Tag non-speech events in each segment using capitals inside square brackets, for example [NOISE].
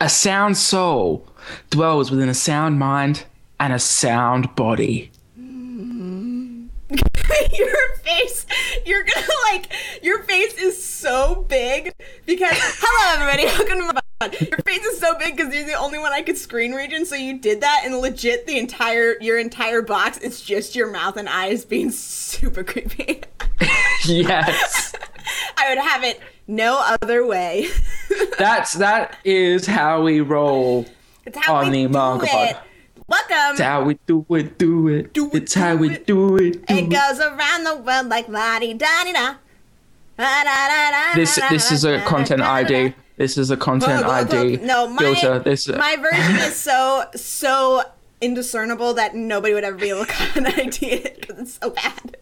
A sound soul dwells within a sound mind and a sound body. [LAUGHS] your face, you're gonna like, your face is so big because, hello everybody, [LAUGHS] welcome to my pod. Your face is so big because you're the only one I could screen region, so you did that, and legit, the entire, your entire box, it's just your mouth and eyes being [LAUGHS] super creepy. yes. I would have it no other way. [LAUGHS] That's that is how we roll. It's how On we the manga it. pod. Welcome. It's how we do it, do it. Do it, it's how do we it. do it. Do It goes around the world like la di da di da. This this is a content ID. This is a content ID No, my, filter. This my version is [LAUGHS] so so indiscernible that nobody would ever be able to cut an ID it because it's so bad.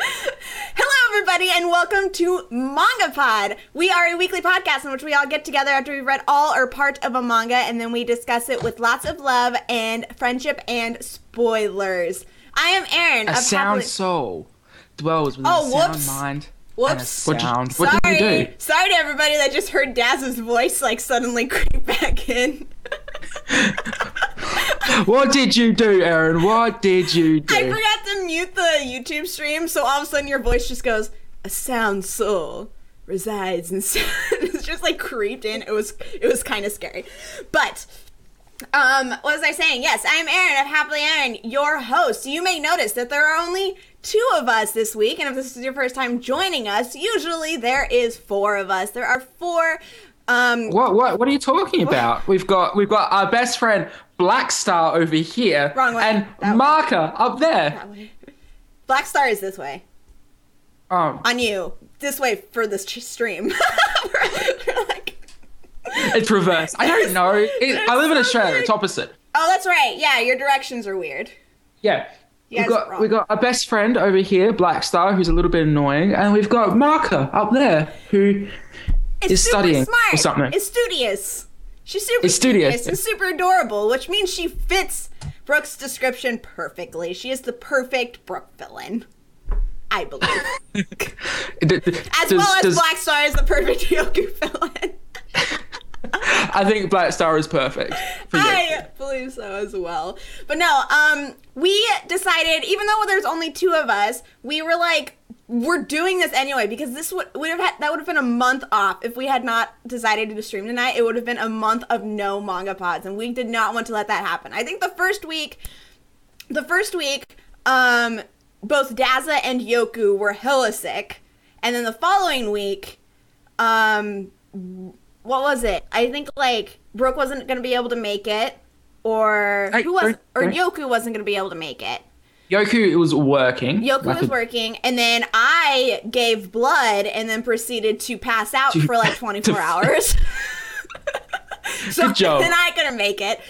Hello, everybody, and welcome to Manga Pod. We are a weekly podcast in which we all get together after we've read all or part of a manga, and then we discuss it with lots of love and friendship and spoilers. I am Erin. a sound Happily- soul dwells within Oh, a sound whoops. mind and a Whoops. You, Sorry. what did you do? Sorry to everybody that just heard Daz's voice like suddenly [LAUGHS] creep back in. [LAUGHS] What did you do, Aaron? What did you do? I forgot to mute the YouTube stream, so all of a sudden your voice just goes, "A sound soul resides in." sound." it's just like creeped in. It was it was kind of scary, but. Um, what was I saying? Yes, I'm Erin of Happily Aaron, your host. You may notice that there are only two of us this week, and if this is your first time joining us, usually there is four of us. There are four. Um, What what what are you talking about? We've got we've got our best friend Black Star over here, Wrong way. and That way. Maka up there. Black Star is this way. Oh, On you. This way for this ch- stream. [LAUGHS] We're like- it's reversed. I don't know. [LAUGHS] It, I live in Australia. It's opposite. oh, that's right. Yeah, your directions are weird. Yeah. We've got we got our best friend over here, Black Star, who's a little bit annoying, and we've got Maka up there, who It's is studying smart. or something. It's studious. She's super It's studious. studious and super adorable, which means she fits Brooke's description perfectly. She is the perfect Brooke villain. I believe. [LAUGHS] D- d- As does- well as does- Black Star is the perfect [LAUGHS] Yoku villain. I think Black Star is perfect. for you. I believe so as well. But no, um, we decided, even though there's only two of us, we were like, we're doing this anyway because this would would have had that would have been a month off if we had not decided to stream tonight. It would have been a month of no manga pods, and we did not want to let that happen. I think the first week, the first week, um, both Daza and Yoku were hella sick, and then the following week, um, what was it? I think like Brooke wasn't gonna be able to make it, or Hey, who was, or right. Yoku wasn't gonna be able to make it. Yoku was working. Yoku like was a- working, and then I gave blood, and then proceeded to pass out for like [LAUGHS] 24 [LAUGHS] hours. [LAUGHS] so Good job. then I couldn't make it,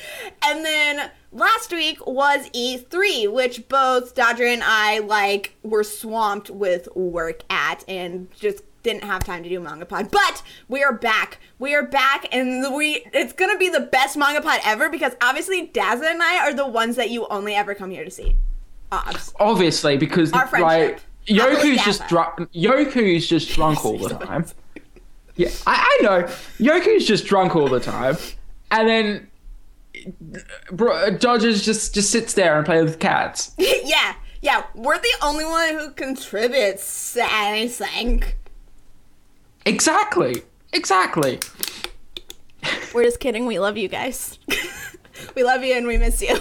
and then last week was E3, which both Dodger and I like were swamped with work at, and just didn't have time to do manga pod. But we are back. We are back, and we it's gonna be the best manga pod ever because obviously Daza and I are the ones that you only ever come here to see. Obs. obviously because Our friendship. like Yoku's just drunk. Yoku's just [LAUGHS] drunk all the time. Yeah, I, I know. Yoku's just drunk all the time, and then bro, Dodgers just just sits there and plays with cats. [LAUGHS] yeah, yeah. We're the only one who contributes anything. Exactly. Exactly. We're just kidding. We love you guys. [LAUGHS] we love you and we miss you.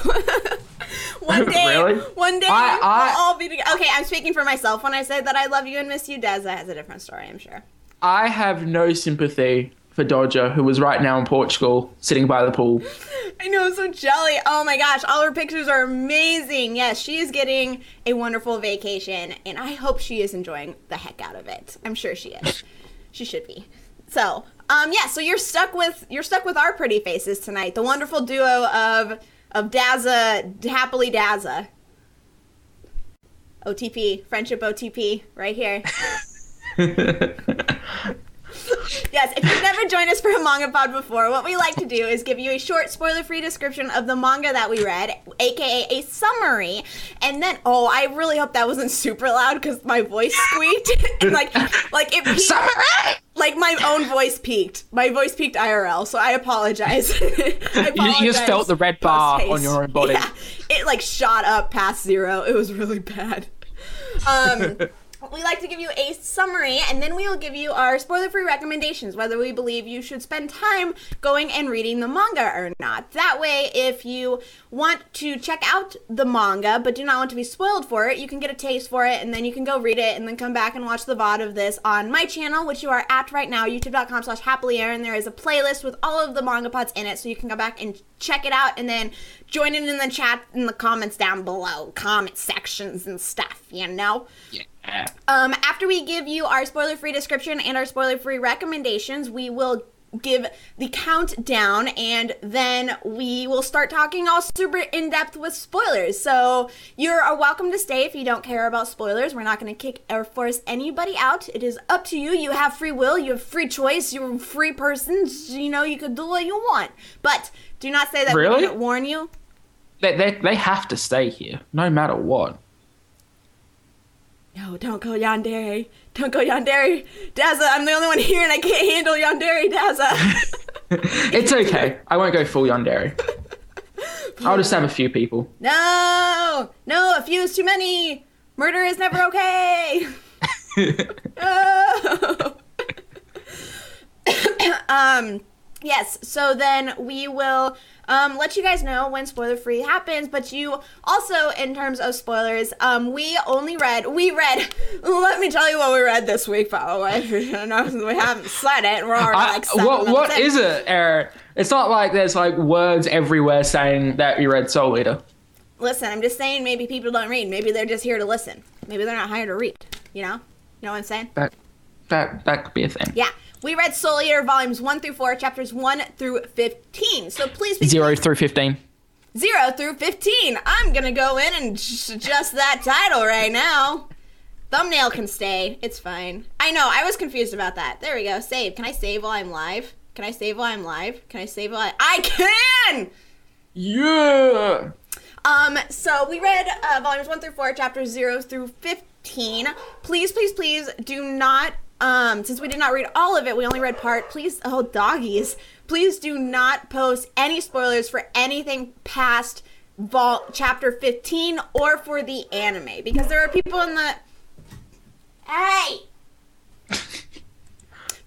[LAUGHS] one [LAUGHS] day, Really? one day I- I- we'll all be together. Okay, I'm speaking for myself when I said that I love you and miss you. Deza has a different story, I'm sure. I have no sympathy for Dodger, who is right now in Portugal, sitting by the pool. [LAUGHS] I know, I'm so jelly. Oh my gosh, all her pictures are amazing. Yes, she is getting a wonderful vacation, and I hope she is enjoying the heck out of it. I'm sure she is. she should be. So, um, yeah. So you're stuck with you're stuck with our pretty faces tonight. The wonderful duo of of Daza, happily Daza. OTP, friendship OTP, right here. [LAUGHS] [LAUGHS] Yes, if you've never joined us for a manga pod before, what we like to do is give you a short spoiler-free description of the manga that we read, aka a summary, and then oh, I really hope that wasn't super loud because my voice squeaked [LAUGHS] and like like it peaked, Summary! like my own voice peaked. My voice peaked IRL, so I apologize. [LAUGHS] I You, you just felt the red bar on your own body. Yeah, it like shot up past zero. It was really bad. Um, [LAUGHS] we like to give you a summary, and then we will give you our spoiler-free recommendations, whether we believe you should spend time going and reading the manga or not. That way, if you want to check out the manga but do not want to be spoiled for it, you can get a taste for it, and then you can go read it, and then come back and watch the VOD of this on my channel, which you are at right now, youtube.com slash happily Aaron. There is a playlist with all of the manga pods in it, so you can go back and check it out, and then join in in the chat in the comments down below, comment sections and stuff, you know? Yeah. Um, after we give you our spoiler free description and our spoiler free recommendations, we will give the countdown and then we will start talking all super in depth with spoilers. So you're welcome to stay if you don't care about spoilers. We're not going to kick or force anybody out. It is up to you. You have free will, you have free choice, you're a free person. You know, you could do what you want. But do not say that we Really? didn't warn you. They, they, they have to stay here, no matter what. No, don't go Yandere. Don't go Yandere. Daza, I'm the only one here and I can't handle Yandere, Daza. [LAUGHS] It's okay. I won't go full yandere. I'll just have a few people. no! No, a few is too many. Murder is never okay. [LAUGHS] [COUGHS] Um, yes, so then we will um, let you guys know when spoiler free happens, but you also, in terms of spoilers, um, we only read, we read, let me tell you what we read this week, by the way. we haven't said it, we're already I, like what what in. is it, Eric? It's not like there's like words everywhere saying that you read Soul Eater. Listen, I'm just saying maybe people don't read. Maybe they're just here to listen. Maybe they're not hired to read. You know? You know what I'm saying? That that that could be a thing. Yeah. We read Soul Eater volumes 1 through 4, chapters 1 through 15. So please, please, Zero through fifteen. 0 through 15. I'm going to go in and just adjust that title right now. Thumbnail can stay. It's fine. I know. I was confused about that. There we go. Save. Can I save while I'm live? Can I save while I'm live? Can I save while I... I can! Yeah. Um, so we read uh, volumes one through four, chapters zero through fifteen. Please, please, please do not. Um, since we did not read all of it, we only read part. Please, oh doggies, please do not post any spoilers for anything past vol chapter fifteen or for the anime because there are people in the. Hey. [LAUGHS]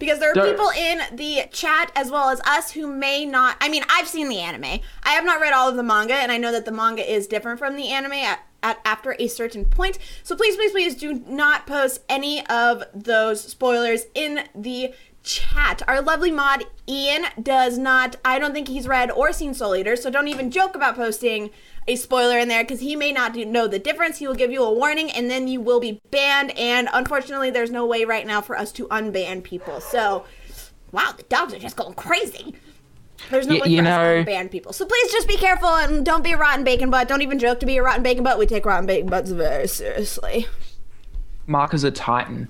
Because there are people in the chat as well as us who may not. I mean, I've seen the anime. I have not read all of the manga, and I know that the manga is different from the anime at, after a certain point. So please, please, please do not post any of those spoilers in the chat. Our lovely mod Ian does not. I don't think he's read or seen Soul Eater, so don't even joke about posting a spoiler in there because he may not do, know the difference. He will give you a warning, and then you will be banned. And unfortunately, there's no way right now for us to unban people. So, wow, the dogs are just going crazy. There's no Y- way you know- to ban people. So please just be careful and don't be a rotten bacon butt. Don't even joke to be a rotten bacon butt. We take rotten bacon butts very seriously. Mark is a titan.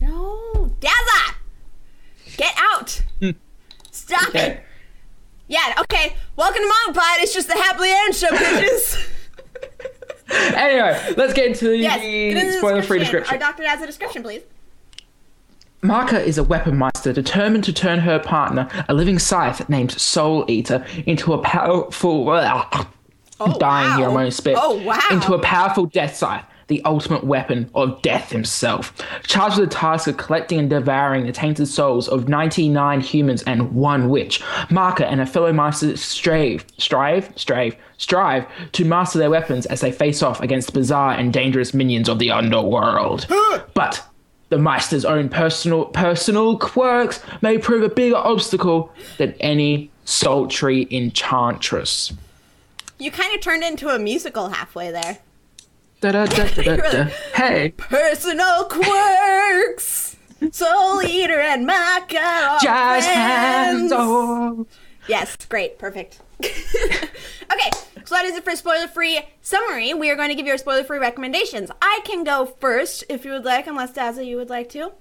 No, Daza, get out. Hmm. Stop it. Yeah, okay. Welcome to Mom Pod. It's just the happily end show, bitches. [LAUGHS] Anyway, let's get into yes. the the spoiler-free description. description. Our doctor has a description, please. Maka is a weapon meister determined to turn her partner, a living scythe named Soul Eater, into a powerful. I'm oh, [LAUGHS] dying here, I'm wow. going to spit. Oh, wow. Into a powerful death scythe, the ultimate weapon of death himself. Charged with the task of collecting and devouring the tainted souls of 99 humans and one witch, Maka and her fellow masters strive, strive, strive, strive to master their weapons as they face off against bizarre and dangerous minions of the underworld. but the Meister's own personal personal quirks may prove a bigger obstacle than any sultry enchantress. You kind of turned into a musical halfway there. Da, da, da, da, da. Hey, Personal quirks. Soul Eater and Maka are jazz friends. hands off. Yes, great, perfect. [LAUGHS] okay, so that is it for spoiler-free summary. We are going to give you our spoiler-free recommendations. I can go first if you would like, unless Daza you would like to.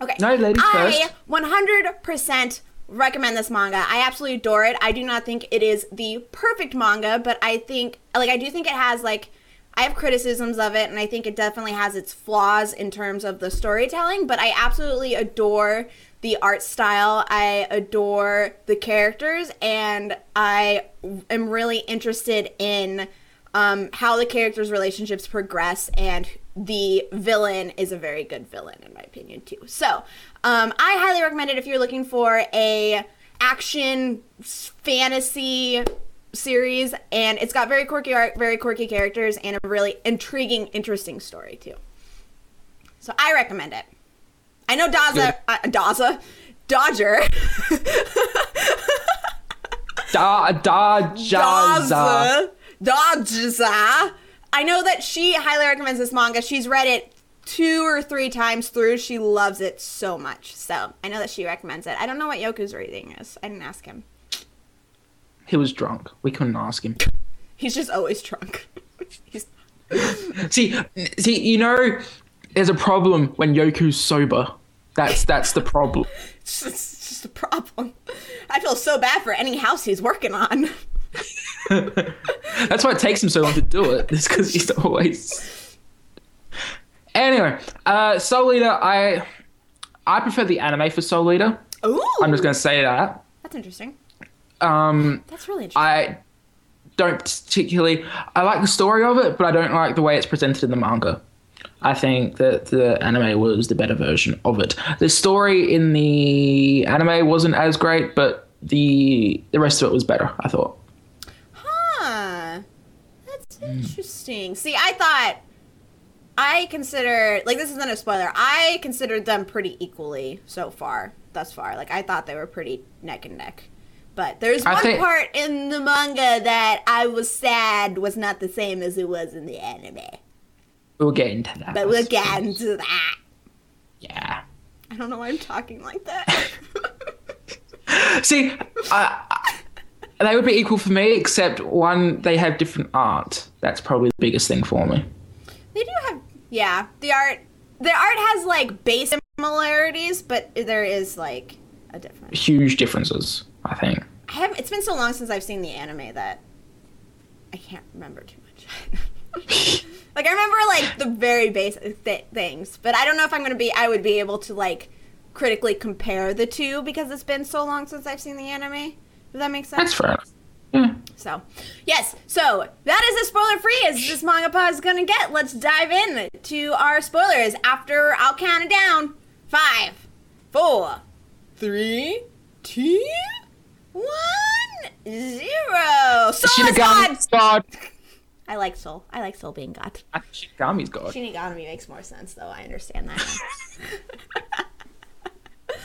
Okay. No, ladies I first. 100% recommend this manga. I absolutely adore it. I do not think it is the perfect manga, but I think like I do think it has like I have criticisms of it and I think it definitely has its flaws in terms of the storytelling, but I absolutely adore the art style. I adore the characters and I am really interested in um, how the characters' relationships progress, and the villain is a very good villain in my opinion too. So, um, I highly recommend it if you're looking for a action fantasy series, and it's got very quirky art, very quirky characters, and a really intriguing, interesting story too. So I recommend it. I know Daza, uh, Daza, Dodger. Da da. Daza. Daza. I know that she highly recommends this manga. She's read it two or three times through. She loves it so much. So I know that she recommends it. I don't know what Yoku's rating is. I didn't ask him. He was drunk. We couldn't ask him. He's just always drunk. [LAUGHS] He's See, see, you know, there's a problem when Yoku's sober. That's that's the problem. it's just, it's just a problem. I feel so bad for any house he's working on. That's why it takes him so long to do it. It's because he's always. Anyway, uh, Soul Eater, I I prefer the anime for Soul Eater. Ooh, I'm just gonna say that. that's interesting. Um, That's really interesting. I don't particularly. I like the story of it, but I don't like the way it's presented in the manga. I think that the anime was the better version of it. The story in the anime wasn't as great, but the the rest of it was better. I thought. Huh. That's hmm. interesting. See, I thought I consider like this isn't a spoiler. I considered them pretty equally so far, thus far. Like I thought they were pretty neck and neck. But there's one think- part in the manga that I was sad was not the same as it was in the anime. We'll get into that. But we'll get into that. Yeah. I don't know why I'm talking like that. [LAUGHS] See, I, I, they would be equal for me, except one, they have different art. That's probably the biggest thing for me. They do have, yeah. The art, the art has like base similarities, but there is like a difference. Huge differences, I think. I have. It's been so long since I've seen the anime that I can't remember too much. [LAUGHS] like I remember like the very basic th- things, but I don't know if I'm gonna be. I would be able to like critically compare the two because it's been so long since I've seen the anime. Does that make sense? That's fair. Yeah. So, yes. So that is as spoiler free as this manga pod is gonna get. Let's dive in to our spoilers after I'll count it down. Five, four, three, two, one, zero. Soul is God. God. I like Soul. I like Soul being God. I think Shinigami's God. Shinigami makes more sense, though. I understand that. [LAUGHS]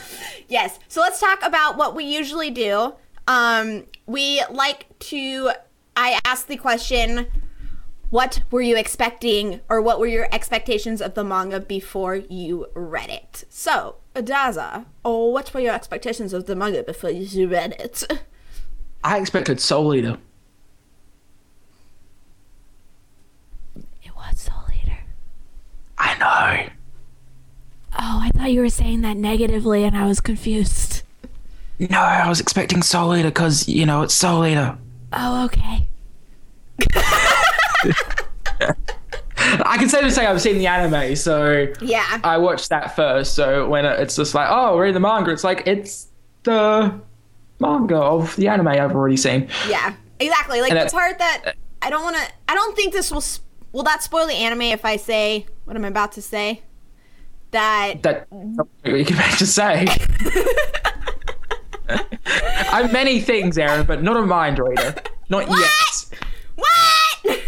yes. So let's talk about what we usually do. Um, we like to. I ask the question, "What were you expecting, or what were your expectations of the manga before you read it?" So, Adaza, oh, what were your expectations of the manga before you read it? I expected Soul Eater. It was Soul Eater. I know. Oh, I thought you were saying that negatively, and I was confused. No, I was expecting Soul Eater because, you know, it's Soul Eater. Oh, okay. [LAUGHS] I can say safely say I've seen the anime, so Yeah. I watched that first. So when it's just like, oh, we're the manga, it's like, it's the manga of the anime I've already seen. Yeah, exactly. Like And the part that I don't want to. I don't think this will. sp- Will that spoil the anime if I say what I'm about to say? That That you can [LAUGHS] meant to say. [LAUGHS] I'm many things, Aaron, but not a mind reader. Not yet. what? [LAUGHS] um,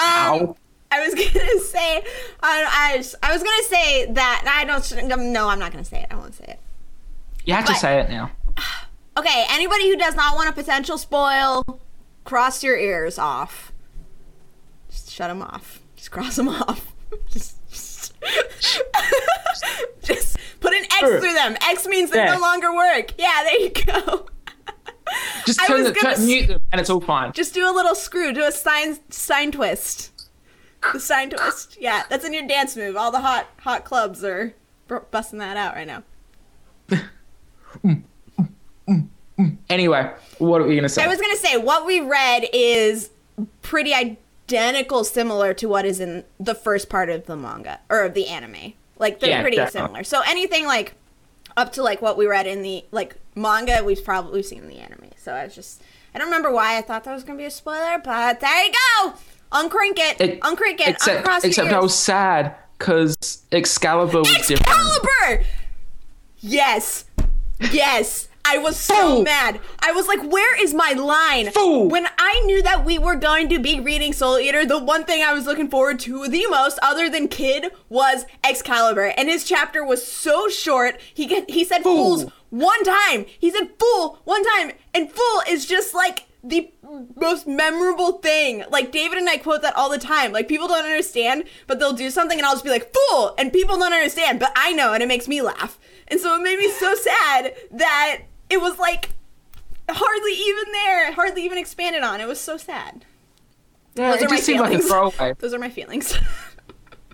Ow. I was gonna say. I, I, was- I was gonna say that. I don't. No, I'm not gonna say it. I won't say it. You have to say it now. [SIGHS] Okay. Anybody who does not want a potential spoil, cross your ears off. Just shut them off. Just cross them off. [LAUGHS] just, just, just put an X Sure. through them. X means they Yeah. no longer work. Yeah, there you go. [LAUGHS] Just turn the, gonna turn, s- mute them, and it's all fine. Just do a little screw. Do a sign sign twist. The sign twist. Yeah, that's a new dance move. All the hot hot clubs are busting that out right now. [LAUGHS] Anyway, what are we gonna say? I was gonna say what we read is pretty identical, similar to what is in the first part of the manga or of the anime. Like they're Yeah, pretty definitely. similar. So anything like up to like what we read in the like manga, we've probably seen in the anime. So I was just I don't remember why I thought that was gonna be a spoiler, but there you go. Uncrink it, It- it, except uncross except I was sad because Excalibur was different. Excalibur! Yes. Yes. I was so Fool! mad. I was like, where is my line? Fool! When I knew that we were going to be reading Soul Eater, the one thing I was looking forward to the most, other than Kid, was Excalibur. And his chapter was so short. He get, he said Fool! fools one time. He said fool one time. And fool is just like the most memorable thing. Like David and I quote that all the time. Like people don't understand, but they'll do something and I'll just be like, fool! And people don't understand, but I know and it makes me laugh. And so it made me so sad that it was like hardly even there, hardly even expanded on. It was so sad. Yeah, Those it are my just seemed like a feelings. throwaway. [LAUGHS] Those are my feelings.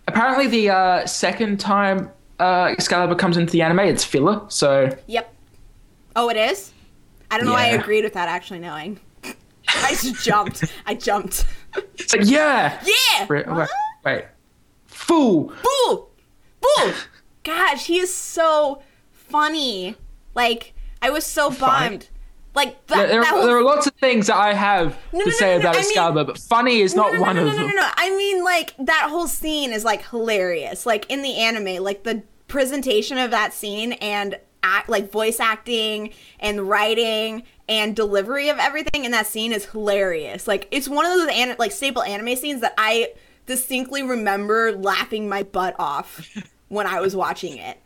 Apparently, the uh, second time uh, Excalibur comes into the anime, it's filler. So yep. Oh, it is? I don't know why I agreed with that actually knowing. I just [LAUGHS] jumped. I jumped. it's like, yeah, Yeah! Wait, wait, wait. fool. Fool! Fool! [LAUGHS] Gosh, he is so funny. Like, I was so bummed. Like, There, that, there, that are, there are lots of things that I have No, to no, say no, about I mean- but funny is not no, no, one no, of no, them. No, no, no. I mean, like that whole scene is like hilarious. Like in the anime, like the presentation of that scene and act, like voice acting and writing and delivery of everything in that scene is hilarious. Like it's one of those an- like staple anime scenes that I distinctly remember laughing my butt off [LAUGHS] when I was watching it.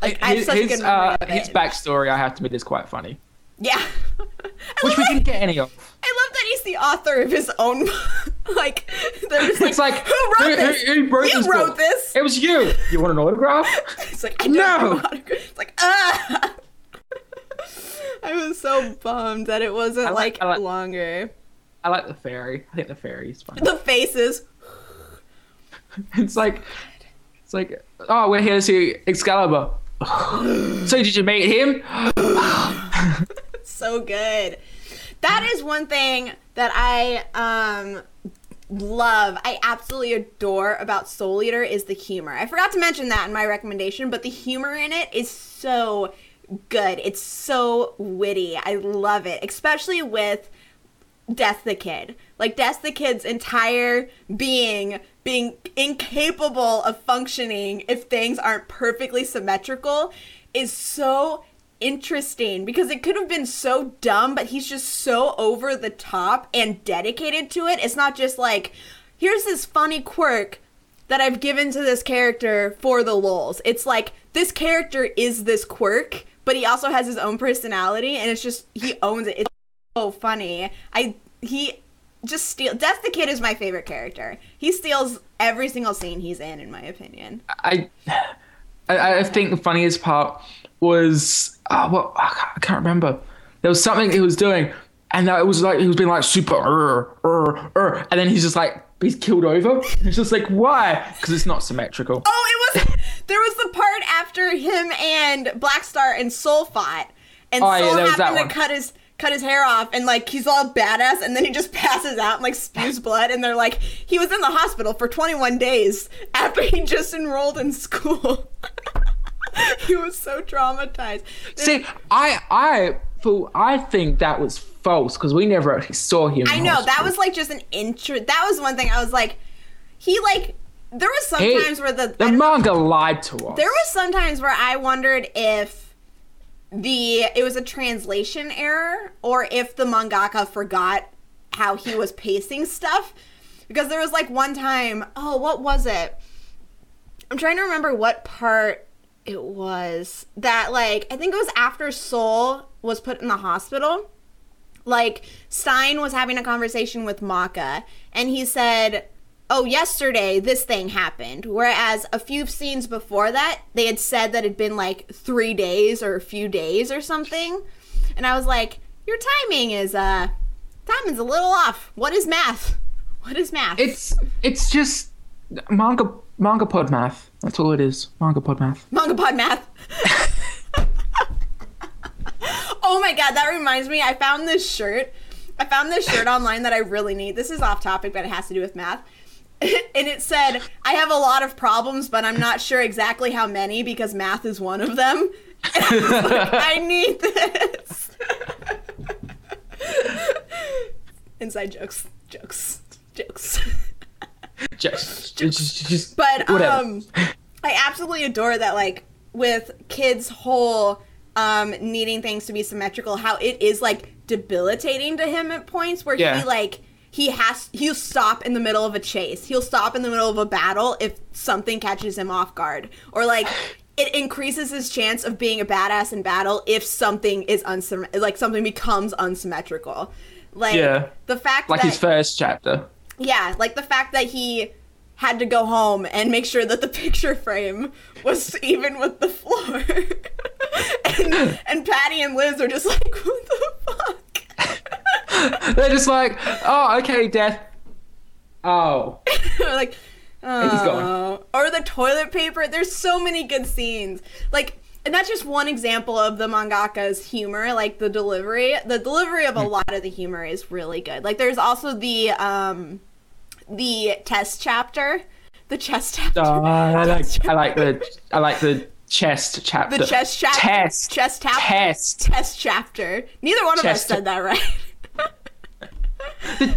Like his such his, good uh, his backstory, I have to admit, is quite funny, yeah. [LAUGHS] Which we that- didn't get any of. I love that he's the author of his own. [LAUGHS] like, like, It's like who wrote who, this? Who, who wrote you this? wrote book? this. It was you. You want an autograph? [LAUGHS] It's like I don't No. know how to. It's like ah. I was so bummed that it wasn't I like- like, I like- longer. I like the fairy. I think the fairy is funny. The faces. It's like, it's like, oh, we're here to see Excalibur. So did you meet him? so good. That is one thing that I um love. I absolutely adore about Soul Eater is the humor. I forgot to mention that in my recommendation, but the humor in it is so good. It's so witty. I love it, especially with Death the Kid. Like that's the Kid's entire being being incapable of functioning if things aren't perfectly symmetrical is so interesting because it could have been so dumb, but he's just so over the top and dedicated to it. It's not just like, here's this funny quirk that I've given to this character for the lulz. It's like this character is this quirk, but he also has his own personality, and it's just he owns it. It's so funny. I he just steal. Death the Kid is my favorite character. He steals every single scene he's in, in my opinion. I, I, I think the funniest part was, oh, well, I can't, remember. There was something he was doing, and that it was like he was being like super, er, er, er, and then he's just like he's killed over. It's just like why? Because it's not symmetrical. Oh, it was there was the part after him and Black Star and Soul fought, and Oh, Soul that happened one. to cut his cut his hair off, and like he's all badass, and then he just [LAUGHS] passes out and like spews [LAUGHS] blood, and they're like, he was in the hospital for 21 days after he just enrolled in school. [LAUGHS] he was so traumatized. See, I, I, I think that was false because we never actually saw him. I know that was like just an intro. That was one thing I was like, he like. There was some Hey, times where the the manga lied to us. There was sometimes where I wondered if the it was a translation error or if the mangaka forgot how he was pacing stuff because there was like one time, oh, what was it? I'm trying to remember what part it was that like I think it was after Soul was put in the hospital. Like Stein was having a conversation with Maka and he said, "Oh, yesterday this thing happened." Whereas a few scenes before that, they had said that it'd been like 3 days or a few days or something. And I was like, "Your timing is uh timing's a little off. What is math? [LAUGHS] What is math?" It's, it's just manga, manga pod math. That's all it is. Manga pod math. [LAUGHS] Manga pod math. [LAUGHS] oh my god, that reminds me. I found this shirt. I found this shirt online that I really need. This is off topic, but it has to do with math. And it said, I have a lot of problems, but I'm not sure exactly how many because math is one of them. And I, was like, I need this. Inside jokes, jokes, jokes. Just, just, just But whatever. um I absolutely adore that like with kids whole um needing things to be symmetrical how it is like debilitating to him at points where Yeah. he like he has he'll stop in the middle of a chase. He'll stop in the middle of a battle if something catches him off guard or like [SIGHS] it increases his chance of being a badass in battle if something is unsym like something becomes unsymmetrical. Like Yeah. the fact like that his first chapter. yeah, like the fact that he had to go home and make sure that the [LAUGHS] picture frame was even with the floor. [LAUGHS] and, and Patty and Liz are just like, [LAUGHS] what the fuck? [LAUGHS] They're just like, oh, okay, death. Oh, [LAUGHS] like, oh. he's gone. Or the toilet paper. There's so many good scenes. Like, and that's just one example of the mangaka's humor, like the delivery. The delivery of a Hmm. lot of the humor is really good. Like, there's also the um, the test chapter, the chest chapter. Oh, I [LAUGHS] like, I like the, I like the chest chapter. The chest chapter. Test. Chest chapter. Test. Test chapter. Neither one of us said that right.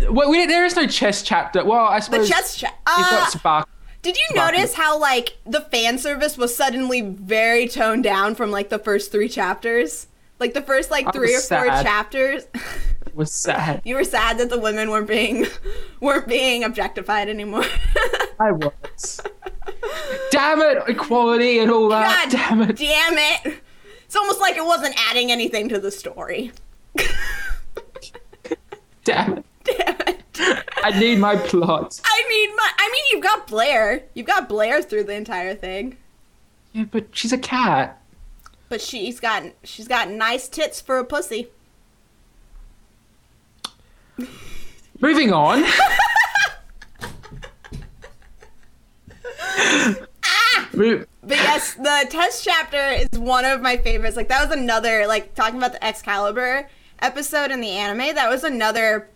Well, we, there is no chess chapter. Well, I suppose The chest chapter. Uh, got Spark. did you Sparkle. notice how like the fan service was suddenly very toned down from like the first three chapters? Like the first like three or was four sad. chapters. was sad. [LAUGHS] you were sad that the women weren't being [LAUGHS] weren't being objectified anymore. I was. Damn it, equality and all that. God Damn it. Damn it. It's almost like it wasn't adding anything to the story. [LAUGHS] Damn it. Damn it. I need my plot. I mean, my, I mean, you've got Blair. You've got Blair through the entire thing, Yeah, but she's a cat. but she's got she's got nice tits for a pussy. Moving on. [LAUGHS] Ah! Mo- But yes, the test chapter is one of my favorites. Like that was another like talking about the Excalibur episode in the anime. That was another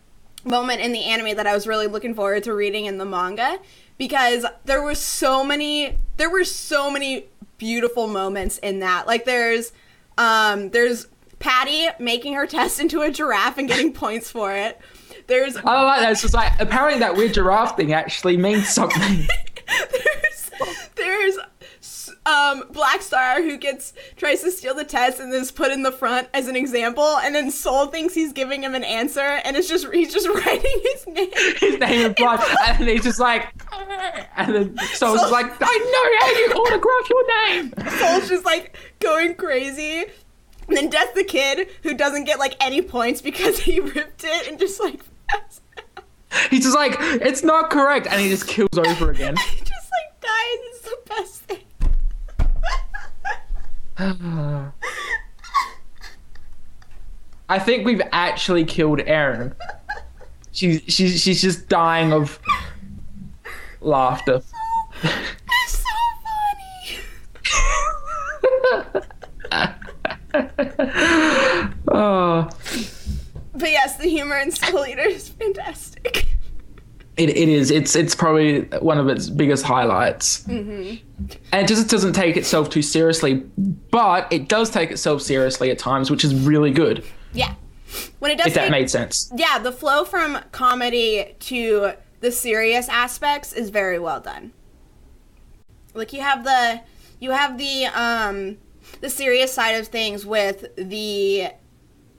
moment in the anime that I was really looking forward to reading in the manga because there were so many there were so many beautiful moments in that. Like there's um there's Patty making her test into a giraffe and getting points for it. There's I like that. It's just like apparently that weird giraffe thing actually means [LAUGHS] something. there's there's um Black Star who gets tries to steal the test and is put in the front as an example, and then Soul thinks he's giving him an answer, and it's just he's just [LAUGHS] writing his name. His name is blood, [LAUGHS] and he's just like, and then Soul's just like, I know how you autograph your name. Soul's just like going crazy. And then Death the Kid, who doesn't get like any points because [LAUGHS] he ripped it and just like He's just like, it's not correct, and he just kills over again. he just like dies. It's the best thing. [SIGHS] I think we've actually killed Erin. She's she's she's just dying of laughter. It's so funny. Oh, [LAUGHS] But yes, the humor in Soul Eater is fantastic. It, it is. It's it's probably one of its biggest highlights. And it just doesn't take itself too seriously, but it does take itself seriously at times, which is really good. Yeah. When it does If that take- made sense. yeah, the flow from comedy to the serious aspects is very well done. Like you have the you have the um the serious side of things with the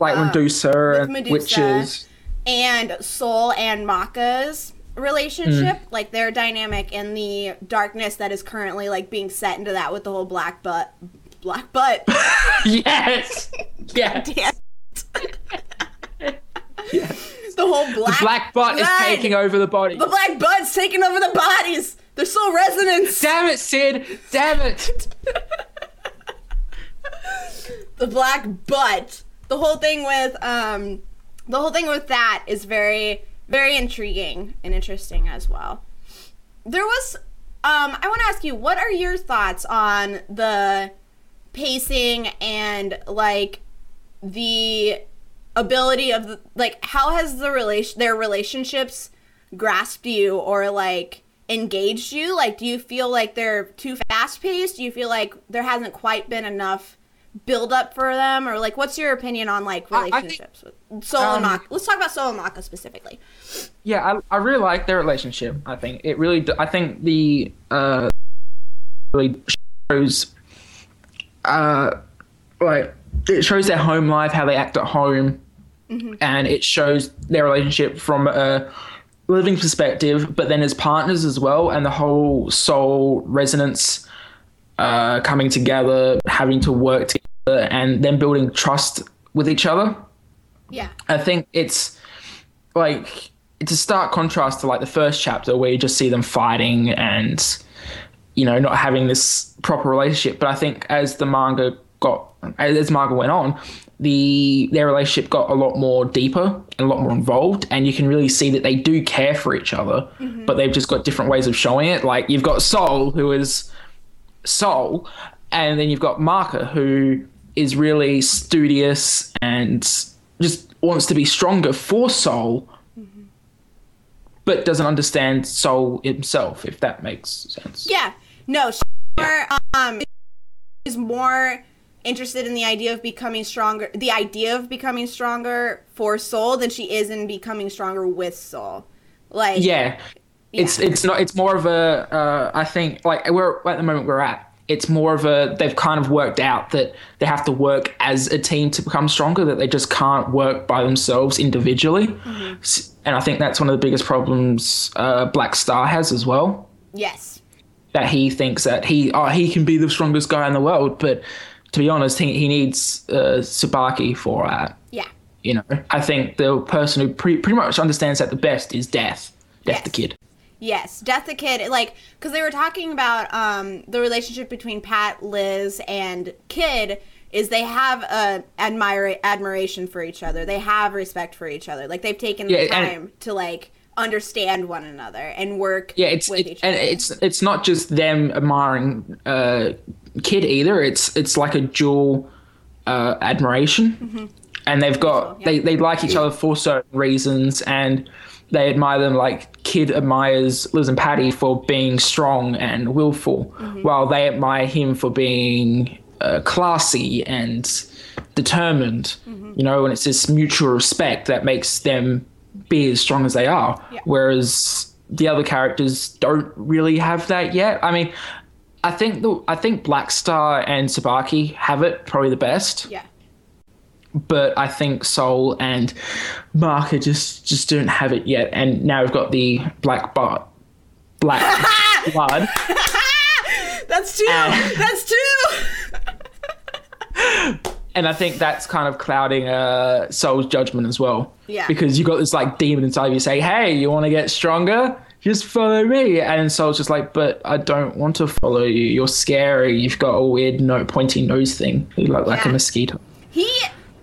Like Medusa and Medusa. witches. and Soul and Maka's relationship, like their dynamic and the darkness that is currently like being set into that with the whole black butt black butt. [LAUGHS] Yes. Yes. Yes. the whole black Black butt is taking over the body. The black butt's taking over the bodies. They're soul resonance. Damn it, Sid! Damn it! [LAUGHS] the black butt. The whole thing with um the whole thing with that is very very intriguing and interesting as well. There was Um, I want to ask you, what are your thoughts on the pacing and like the ability of the, like how has the relation their relationships grasped you or like engaged you? Like, do you feel like they're too fast paced? Do you feel like there hasn't quite been enough build up for them, or like, what's your opinion on like I- I think- relationships with Soul and um, Maka? Let's talk about Soul and Maka specifically. Yeah, I, I really like their relationship. I think it really. I think the uh really shows uh like it shows their home life, how they act at home, and it shows their relationship from a living perspective, but then as partners as well, and the whole soul resonance uh coming together, having to work together, and then building trust with each other. Yeah. I think it's like it's a stark contrast to like the first chapter where you just see them fighting and you know not having this proper relationship. But I think as the manga got as manga went on, the their relationship got a lot more deeper and a lot more involved, and you can really see that they do care for each other, mm-hmm. but they've just got different ways of showing it. Like you've got Soul, who is Soul, and then you've got Maka, who is really studious and just wants to be stronger for Soul, but doesn't understand Soul himself, if that makes sense. Yeah. No, she's more, um, is more interested in the idea of becoming stronger, the idea of becoming stronger for Soul than she is in becoming stronger with Soul. Like, Yeah. It's it's not it's more of a uh, I think like we're at the moment we're at it's more of a they've kind of worked out that they have to work as a team to become stronger that they just can't work by themselves individually S- and I think that's one of the biggest problems uh, Black Star has as well yes. that he thinks that he oh, he can be the strongest guy in the world but to be honest he, he needs uh, Tsubaki for that Yeah. you know I think the person who pre- pretty much understands that the best is Death Death Yes. the kid Yes, Death the Kid, like, because they were talking about um, the relationship between Pat, Liz, and Kid is they have a admire admiration for each other. They have respect for each other. Like they've taken the Yeah, and- time to like understand one another and work Yeah, it's with it, each and other. it's it's not just them admiring uh, Kid either. It's it's like a dual uh, admiration, and they've got yeah. they they like each other for certain reasons, and they admire them. Like Kid admires Liz and Patty for being strong and willful, while they admire him for being uh, classy and determined. You know, and it's this mutual respect that makes them be as strong as they are. Yeah. Whereas the other characters don't really have that yet. I mean, I think the I think Black Star and Tsubaki have it probably the best, yeah. But I think Soul and Maka just just don't have it yet. And now we've got the Black Bot, Black [LAUGHS] Blood. [LAUGHS] That's two. And- That's two. [LAUGHS] and I think that's kind of clouding uh, Soul's judgment as well. Yeah. Because you got this like demon inside you say, "Hey, you want to get stronger? Just follow me." And Soul's just like, "But I don't want to follow you. You're scary. You've got a weird no pointy nose thing. You look like a mosquito." He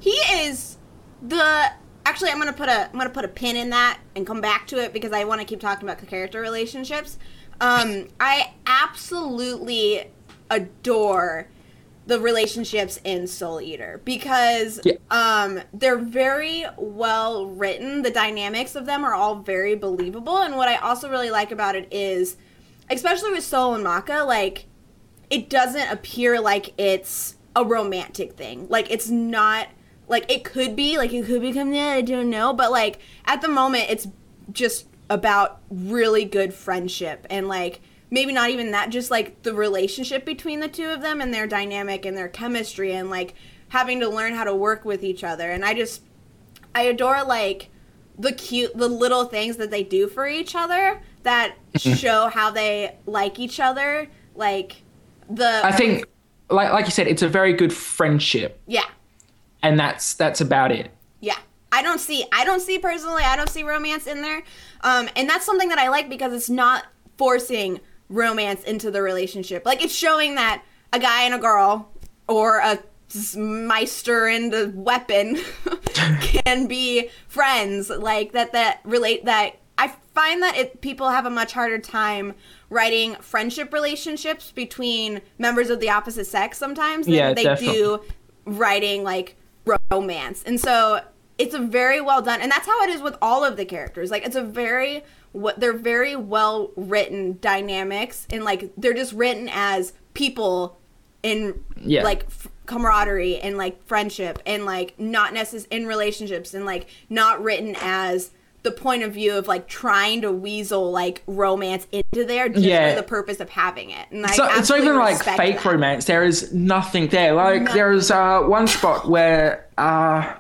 he is the actually I'm gonna put a I'm gonna put a pin in that and come back to it because I want to keep talking about the character relationships. Um, I absolutely adore the relationships in Soul Eater because Yeah. um, they're very well written. The dynamics of them are all very believable, and what I also really like about it is, especially with Soul and Maka, like it doesn't appear like it's a romantic thing. Like it's not like it could be, like it could become that, I don't know, but like at the moment it's just about really good friendship and like maybe not even that just like the relationship between the two of them and their dynamic and their chemistry and like having to learn how to work with each other. And I just I adore like the cute the little things that they do for each other that [LAUGHS] show how they like each other. Like the I think, like like you said, it's a very good friendship, yeah and that's that's about it. yeah i don't see i don't see personally i don't see romance in there um and that's something that i like because it's not forcing romance into the relationship like it's showing that a guy and a girl or a meister and a weapon [LAUGHS] can be friends like that that relate that i find that it, people have a much harder time writing friendship relationships between members of the opposite sex sometimes than Yeah, they definitely. do writing like romance. And so it's a very well done and that's how it is with all of the characters. Like it's a very what they're very well written dynamics and like they're just written as people in Yeah. like f- camaraderie and like friendship and like not necess- in relationships and like not written as the point of view of like trying to weasel like romance into there just Yeah. for the purpose of having it. And I So it's not even like fake that. romance. There is nothing there. Like there is uh, one spot where uh,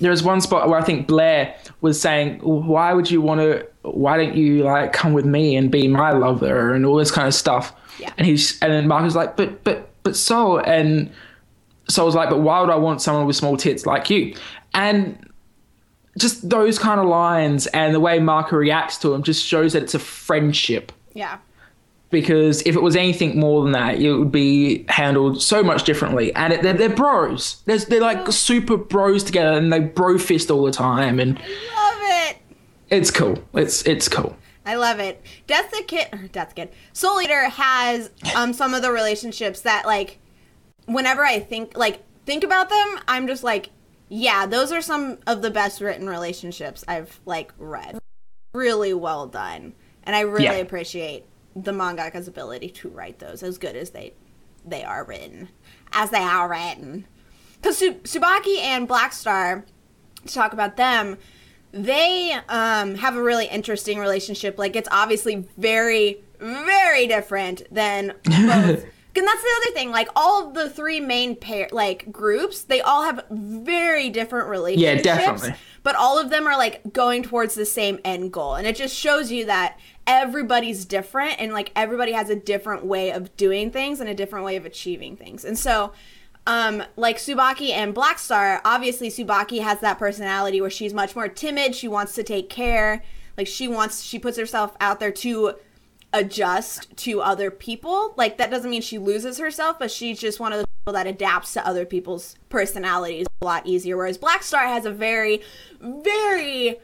there is one spot where I think Blair was saying, "Why would you want to? Why don't you like come with me and be my lover and all this kind of stuff?" Yeah. And he's and then Mark was like, "But but but so and." So I was like, but why would I want someone with small tits like you? And just those kind of lines and the way Marco reacts to him just shows that it's a friendship Yeah. because if it was anything more than that, it would be handled so much differently. And it, they're, they're bros. They're, they're like super bros together, and they bro fist all the time, and I Love it. it's cool. It's it's cool. I love it. Death the Kid, or Death Kid, Soul Eater has um some of the relationships that like, whenever I think like think about them, I'm just like, yeah, those are some of the best written relationships I've like read. Really well done, and I really Yeah. appreciate the mangaka's ability to write those as good as they they are written, as they are written. Because Su- Tsubaki and Black Star, to talk about them, they um, have a really interesting relationship. Like it's obviously very, very different than [LAUGHS] both. And that's the other thing. Like all of the three main pair, like groups, they all have very different relationships. Yeah, definitely. But all of them are like going towards the same end goal, and it just shows you that everybody's different, and like everybody has a different way of doing things and a different way of achieving things. And so, um, like Tsubaki and Black Star, obviously Tsubaki has that personality where she's much more timid. She wants to take care. Like she wants, she puts herself out there to adjust to other people. Like that doesn't mean she loses herself, but she's just one of the people that adapts to other people's personalities a lot easier. Whereas Black Star has a very, very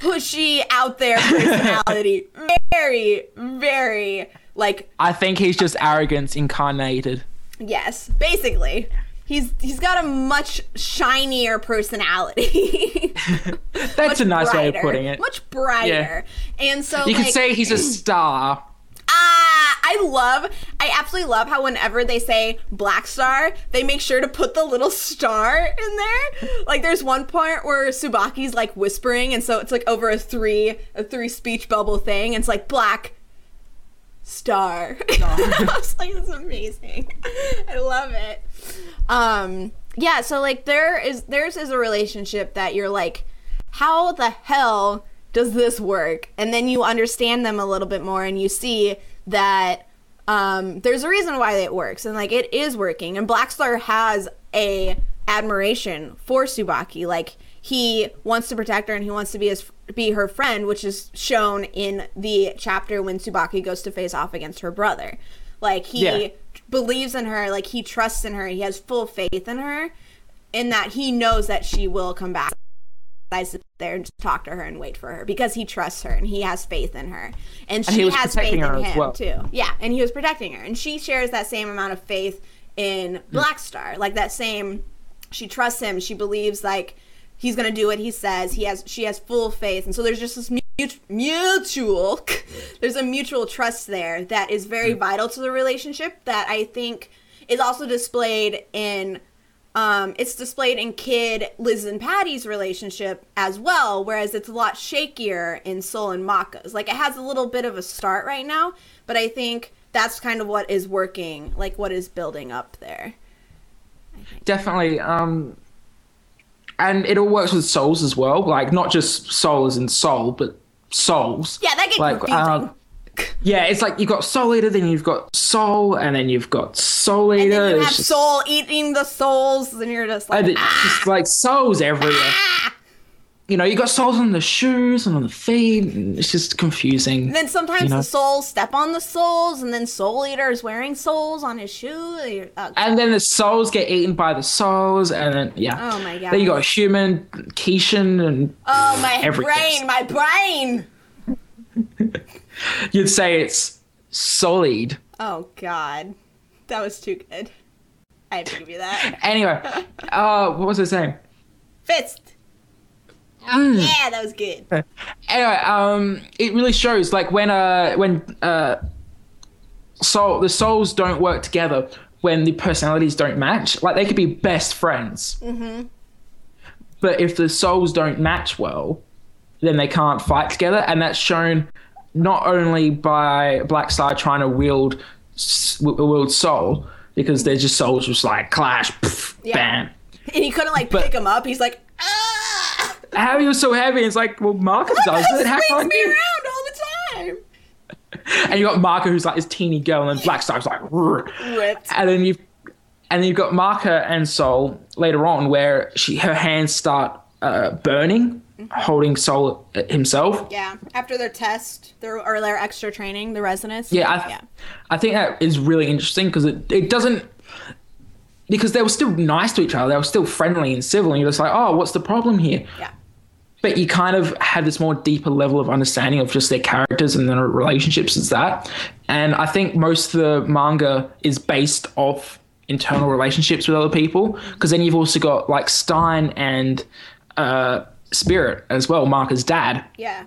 pushy out there [LAUGHS] personality. very, very like I think he's just arrogance incarnated. Yes, basically. He's he's got a much shinier personality. [LAUGHS] That's a nice way of putting it. Much brighter. Yeah. And so You like, could say he's a star. Ah, I love, I absolutely love how whenever they say Black Star, they make sure to put the little star in there. Like, there's one point where Tsubaki's like whispering, and so it's like over a three, a three speech bubble thing, and it's like Black Star. [LAUGHS] I was like, this is amazing. I love it. Um, yeah, so like there is, theirs is a relationship that you're like, how the hell does this work? And then you understand them a little bit more and you see that um, there's a reason why it works and like it is working. And Black Star has a admiration for Tsubaki. Like he wants to protect her and he wants to be his be her friend, which is shown in the chapter when Tsubaki goes to face off against her brother. Like he Yeah. believes in her, like he trusts in her, he has full faith in her, in that he knows that she will come back to sit there and just talk to her and wait for her because he trusts her and he has faith in her. And she he was has faith in him well. too. Yeah and he was protecting her. And she shares that same amount of faith in black star like that same she trusts him. She believes like he's gonna do what he says. He has she has full faith. And so there's just this mutual [LAUGHS] there's a mutual trust there that is very vital to the relationship that i think is also displayed in um, it's displayed in Kid, Liz, and Patty's relationship as well, whereas it's a lot shakier in Soul and Maka's. Like it has a little bit of a start right now, but I think that's kind of what is working, like what is building up there. Definitely. Um, and it all works with souls as well. Like not just souls in soul, but souls. Yeah, that gets Like, confusing. um, Yeah, it's like you've got Soul Eater, then you've got Soul, and then you've got Soul and Eater. then you have just- Soul eating the souls, and you're just like, and ah, just like souls everywhere. You know, you got souls on the shoes and on the feet. And it's just confusing. And then sometimes you know? the souls step on the souls, and then Soul Eater is wearing souls on his shoe. Uh, And then the souls get eaten by the souls, and then yeah. Oh my god. Then you got human, Kishin, and oh, my Everything. brain, my brain! [LAUGHS] you'd say it's solid. Oh God, that was too good. I have to give you that. [LAUGHS] Anyway, uh, what was I saying? Fist. Mm. Yeah, that was good. [LAUGHS] Anyway, um, it really shows like when uh when uh soul the souls don't work together when the personalities don't match. Like they could be best friends. Mm-hmm. But if the souls don't match well, then they can't fight together, and that's shown not only by Black Star trying to wield wield soul because they're just souls just like clash, Yeah. bam. And he couldn't like But- pick him up. He's like, ah! How are you so heavy? It's like, well, Marcus does it. How can't me you? around all the time. [LAUGHS] And you got Maka, who's like this teeny girl, and then Black Star's like, Ripped. and then you've and then you've got Maka and Soul later on, where she her hands start uh, burning, holding Soul himself. Yeah. After their test, their or their extra training, the resonance. Yeah, I, I think that is really interesting because it, it doesn't because they were still nice to each other, they were still friendly and civil, and you're just like, oh, what's the problem here? Yeah. but you kind of have this more deeper level of understanding of just their characters and their relationships as that. And I think most of the manga is based off internal relationships with other people because then you've also got like Stein and uh, Spirit as well, Maka's dad. Yeah.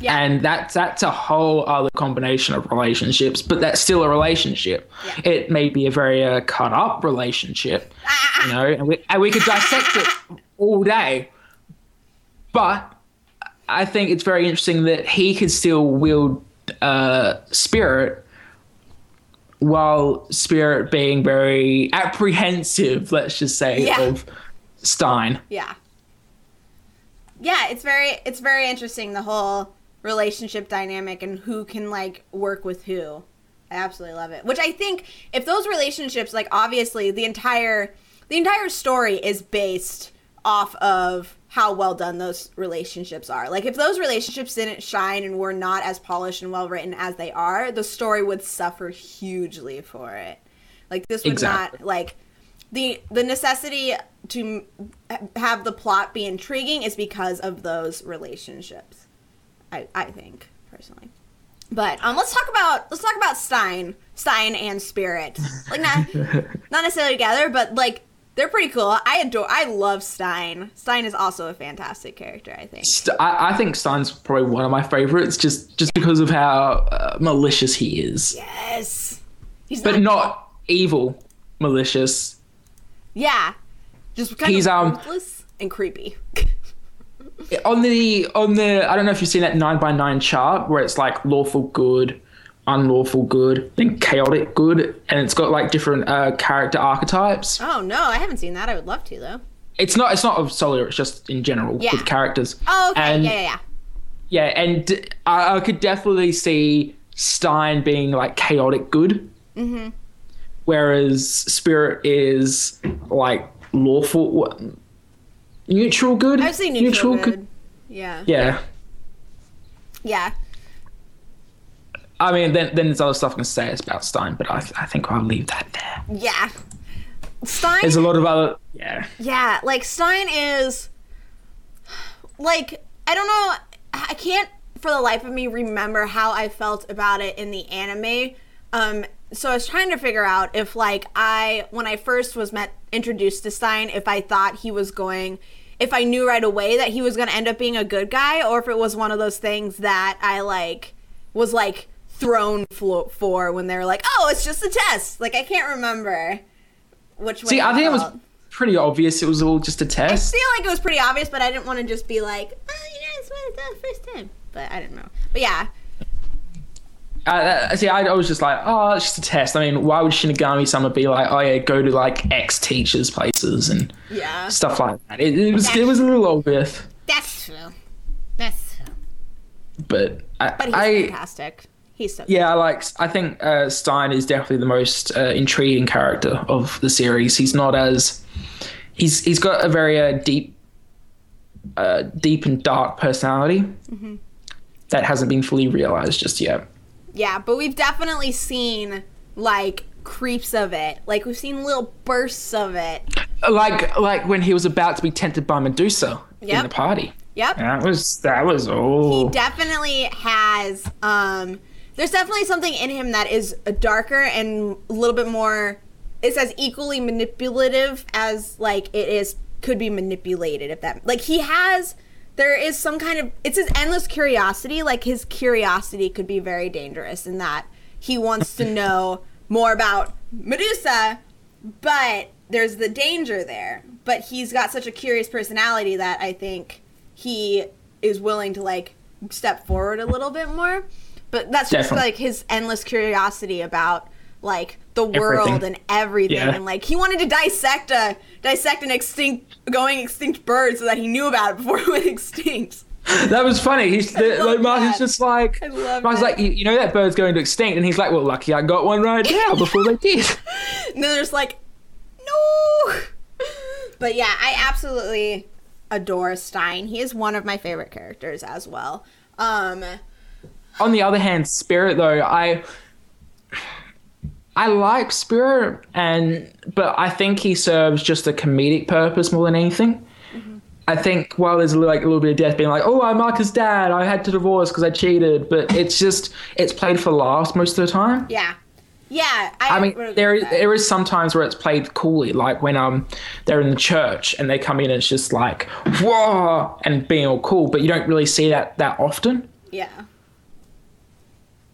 Yeah. And that's that's a whole other combination of relationships, but that's still a relationship. Yeah. It may be a very uh, cut up relationship, you know, and we, and we could dissect it all day. But I think it's very interesting that he could still wield uh, spirit while spirit being very apprehensive, let's just say, Yeah. of Stein. Yeah. Yeah, it's very it's very interesting the whole relationship dynamic and who can like work with who. I absolutely love it. Which I think if those relationships like obviously the entire the entire story is based off of how well done those relationships are. Like if those relationships didn't shine and were not as polished and well written as they are, the story would suffer hugely for it. Like this would Exactly. not like the the necessity to have the plot be intriguing is because of those relationships. I I think personally. But um, let's talk about let's talk about Stein, Stein and Spirit. Like not [LAUGHS] not necessarily together, but like they're pretty cool. I adore. I love Stein. Stein is also a fantastic character. I think. St- I, I think Stein's probably one of my favorites, just just because of how uh, malicious he is, Yes. He's but not evil malicious. Yeah. Just kind He's, of um, ruthless and creepy. [LAUGHS] On the on the, I don't know if you've seen that nine by nine chart where it's like lawful good, unlawful good, then chaotic good, and it's got like different uh, character archetypes. Oh no, I haven't seen that. I would love to though. It's not it's not of Solar, it's just in general Yeah. with characters. Oh okay. And- yeah, yeah, yeah. Yeah, and I could definitely see Stein being like chaotic good, mm-hmm. Whereas Spirit is like lawful, what, neutral good. I would say neutral, good. Yeah. Yeah, Yeah. I mean, then then there's other stuff I can say about Stein, but I I think I'll leave that there. Yeah. Stein There's a lot of other yeah. Yeah, like Stein is like I don't know I can't for the life of me remember how I felt about it in the anime. Um so I was trying to figure out if like I when I first was met introduced to Stein if I thought he was going if I knew right away that he was going to end up being a good guy or if it was one of those things that I like was like thrown flo- for when they were like, "Oh, it's just a test." Like I can't remember which way See, I think it was pretty obvious. It was all just a test. I feel like it was pretty obvious, but I didn't want to just be like, oh, you know, it's the first time. But I didn't know. But yeah, Uh, uh, see, I, I was just like, oh, it's just a test. I mean, why would Shinigami Sama be like, oh yeah, go to like ex teachers' places and yeah, stuff like that? It, it was it was a little obvious, that's true. That's true. But but he's I fantastic. He's so yeah, I like. I think uh, Stein is definitely the most uh, intriguing character of the series. He's not as he's he's got a very uh, deep, uh, deep and dark personality Mm-hmm. that hasn't been fully realized just yet. Yeah. But we've definitely seen like creeps of it. Like we've seen little bursts of it. Like like when he was about to be tempted by Medusa in the party. Yep. That was that was oh He definitely has um there's definitely something in him that is a darker and a little bit more. It's as equally manipulative as like it is could be manipulated. If that like he has. There is some kind of it's his endless curiosity. Like his curiosity could be very dangerous in that he wants to know [LAUGHS] more about Medusa, but there's the danger there. But he's got such a curious personality that I think he is willing to like step forward a little bit more. But that's just like his endless curiosity about like the world Everything. and everything Yeah. and like he wanted to dissect a dissect an extinct going extinct bird so that he knew about it before [LAUGHS] it went extinct. That was funny. He's love like is just like I Mark's like you, you know that bird's going to extinct, and he's like, well, lucky I got one right now before they did. [LAUGHS] And then there's like, no. But yeah, I absolutely adore Stein. He is one of my favorite characters as well. Um, On the other hand, Spirit though, I I like Spirit, and but I think he serves just a comedic purpose more than anything. I think while there's like a little bit of death, being like, "Oh, I'm Maka's dad. I had to divorce because I cheated," but it's just it's played for laughs most of the time. yeah, yeah. I, I mean, there is there is sometimes where it's played coolly, like when um they're in the church and they come in and it's just like whoa and being all cool, but you don't really see that that often. Yeah.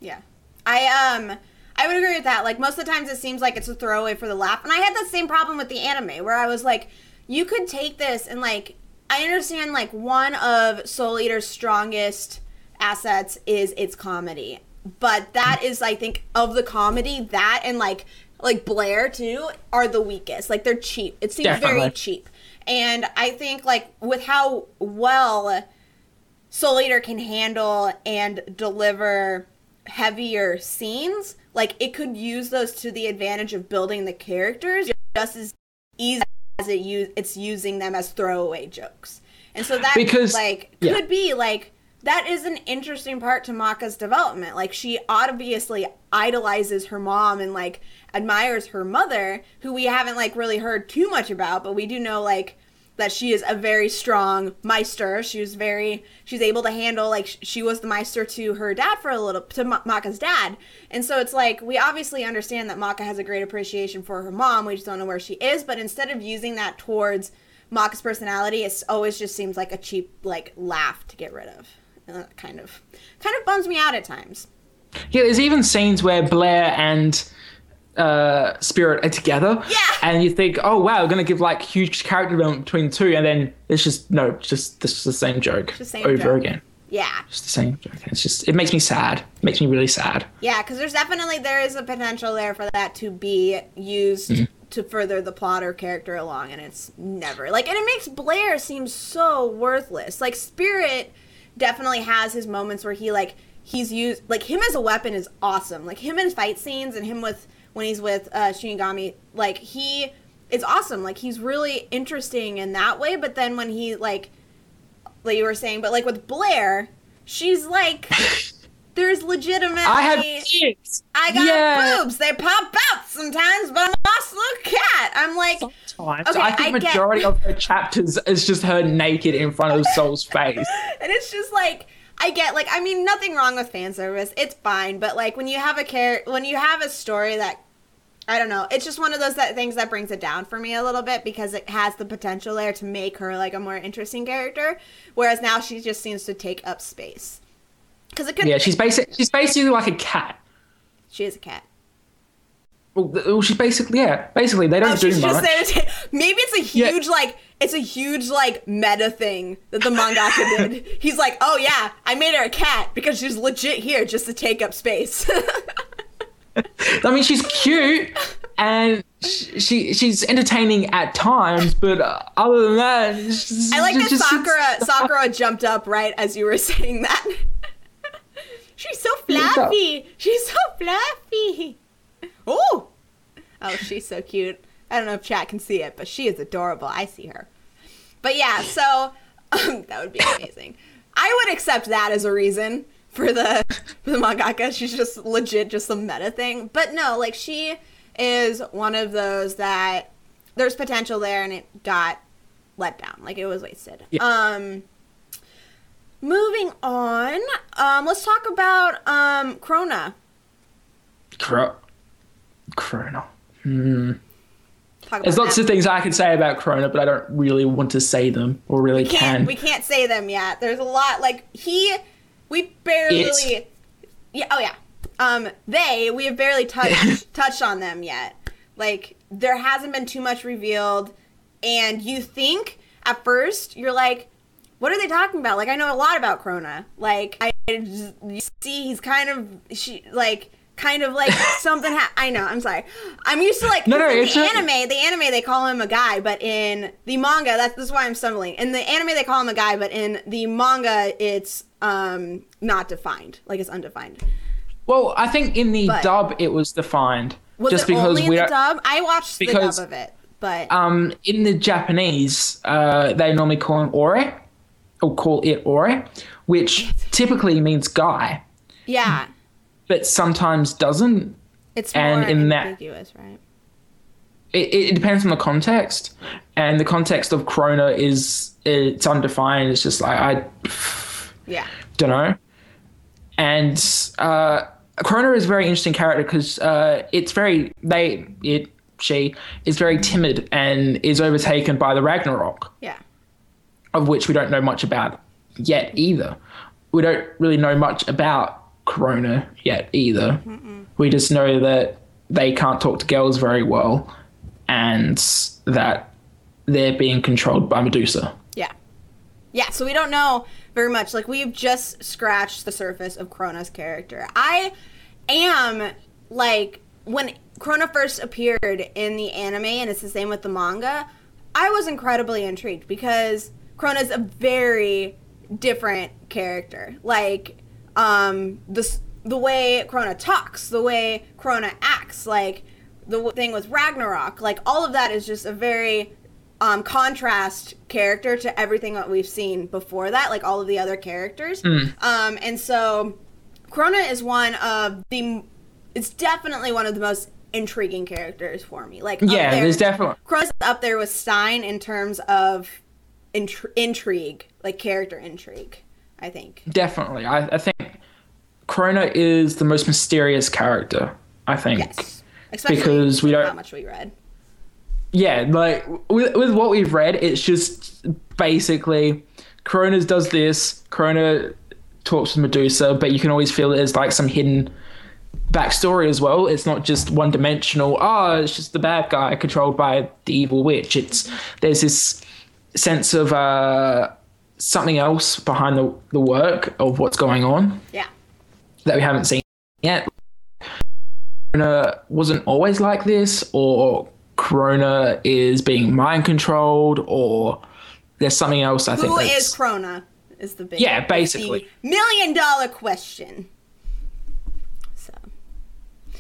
Yeah. I um I would agree with that. Like most of the times it seems like it's a throwaway for the laugh. And I had the same problem with the anime where I was like, you could take this and like I understand like one of Soul Eater's strongest assets is its comedy. But that is I think of the comedy, that and like like Blair too are the weakest. Like they're cheap. It seems very cheap. And I think like with how well Soul Eater can handle and deliver heavier scenes, like it could use those to the advantage of building the characters just as easy as it use it's using them as throwaway jokes. And so that Because- like yeah. could be like that is an interesting part to Maka's development. Like she obviously idolizes her mom and like admires her mother, who we haven't like really heard too much about, but we do know like that she is a very strong meister. She was very she's able to handle like she was the meister to her dad for a little to Ma- Maka's dad. And so it's like we obviously understand that Maka has a great appreciation for her mom. We just don't know where she is, but instead of using that towards Maka's personality, it always just seems like a cheap like laugh to get rid of. And that kind of kind of bums me out at times. Yeah, there's even scenes where Blair and uh, Spirit are together. Yeah. And you think, oh wow, we're gonna give like huge character development between two, and then it's just no, just this is the same joke the same over joke. again. Yeah. Just the same joke. It's just it makes me sad. It makes me really sad. Yeah, because there's definitely there is a potential there for that to be used Mm-hmm. to further the plot or character along, and it's never like, and it makes Blair seem so worthless. Like Spirit definitely has his moments where he like he's used like him as a weapon is awesome. Like him in fight scenes and him with when he's with uh, Shinigami, like he is awesome. Like he's really interesting in that way. But then when he like like you were saying, but like with Blair, she's like [LAUGHS] there's legitimately I have kids. I got Yeah. boobs. They pop out sometimes, but I'm a little cat. I'm like, Times. Okay, I think I get- majority of her chapters is just her naked in front of Soul's [LAUGHS] face. and it's just like I get like I mean nothing wrong with fan service. It's fine, but like when you have a care when you have a story that I don't know, it's just one of those that things that brings it down for me a little bit because it has the potential there to make her like a more interesting character, whereas now she just seems to take up space. Because it could, Yeah, she's basic. She's basically like a cat. she is a cat. Well, well, she's basically yeah. Basically, they don't Oh, do she's just much. there to maybe it's a Yeah. huge like it's a huge like meta thing that the mangaka [LAUGHS] did. He's like, oh yeah, I made her a cat because she's legit here just to take up space. [LAUGHS] I mean, she's cute and sh- she she's entertaining at times, but uh, other than that, I like that just- Sakura [LAUGHS] Sakura jumped up right as you were [LAUGHS] saying that. she's so fluffy. She's so fluffy. Oh, oh, she's so cute. I don't know if chat can see it, but she is adorable. I see her. But yeah, so um, [LAUGHS] that would be amazing. I would accept that as a reason for the for the mangaka. She's just legit, just a meta thing. But no, like she is one of those that there's potential there, and it got let down. Like it was wasted. Yeah. Um, moving on. um, let's talk about um, Krona. Cro- Krona. About There's lots that. of things I can say about Krona, but I don't really want to say them or really we can't, can. we can't say them yet. There's a lot like he we barely It. Yeah, oh yeah. Um they we have barely [LAUGHS] touched touched on them yet. Like there hasn't been too much revealed and you think at first you're like what are they talking about? Like I know a lot about Krona. Like I just, you see he's kind of she like kind of like [LAUGHS] something ha- I know, I'm sorry. I'm used to like No, no, the anime, the anime they call him a guy, but in the manga, that's, that's why I'm stumbling. In the anime they call him a guy, but in the manga it's um not defined, like it's undefined. well, I think in the But- dub it was defined Was just it because only in we the dub? I watched because, the dub of it, but Um, in the Japanese, uh, they normally call him ore, or call it ore, which typically means guy, yeah, but sometimes doesn't. it's and in that- ambiguous, right? It, it depends on the context, and the context of Krona is it's undefined. It's just like I Yeah. don't know. And uh, Krona is a very interesting character because uh, it's very they it she is very timid and is overtaken by the Ragnarok. Yeah. of which we don't know much about yet either. We don't really know much about Krona yet either. We just know that they can't talk to girls very well and that they're being controlled by Medusa. Yeah. Yeah, so we don't know very much. Like we've just scratched the surface of Krona's character. I am like when Krona first appeared in the anime and it's the same with the manga, I was incredibly intrigued because Krona's a very different character. Like um the the way Krona talks, the way Krona acts, like the thing with Ragnarok, like all of that is just a very um, contrast character to everything that we've seen before that, like all of the other characters. Um, and so, Krona is one of the. It's definitely one of the most intriguing characters for me. Like, Yeah, there- there's definitely Krona's up there with Stein in terms of intri- intrigue, like character intrigue. I think. definitely. I, I think Krona is the most mysterious character. I think. Yes. Especially Because we don't- how much we read. yeah, like with, with what we've read, it's just basically Krona's does this, Krona talks with Medusa, but you can always feel there's like some hidden backstory as well. It's not just one dimensional, oh, it's just the bad guy controlled by the evil witch. It's there's this sense of uh something else behind the, the work of what's going on Yeah. that we haven't seen yet. Krona wasn't always like this, or Krona is being mind controlled, or there's something else. I think. Who is Krona? Is the big Yeah, basically. million dollar question. So.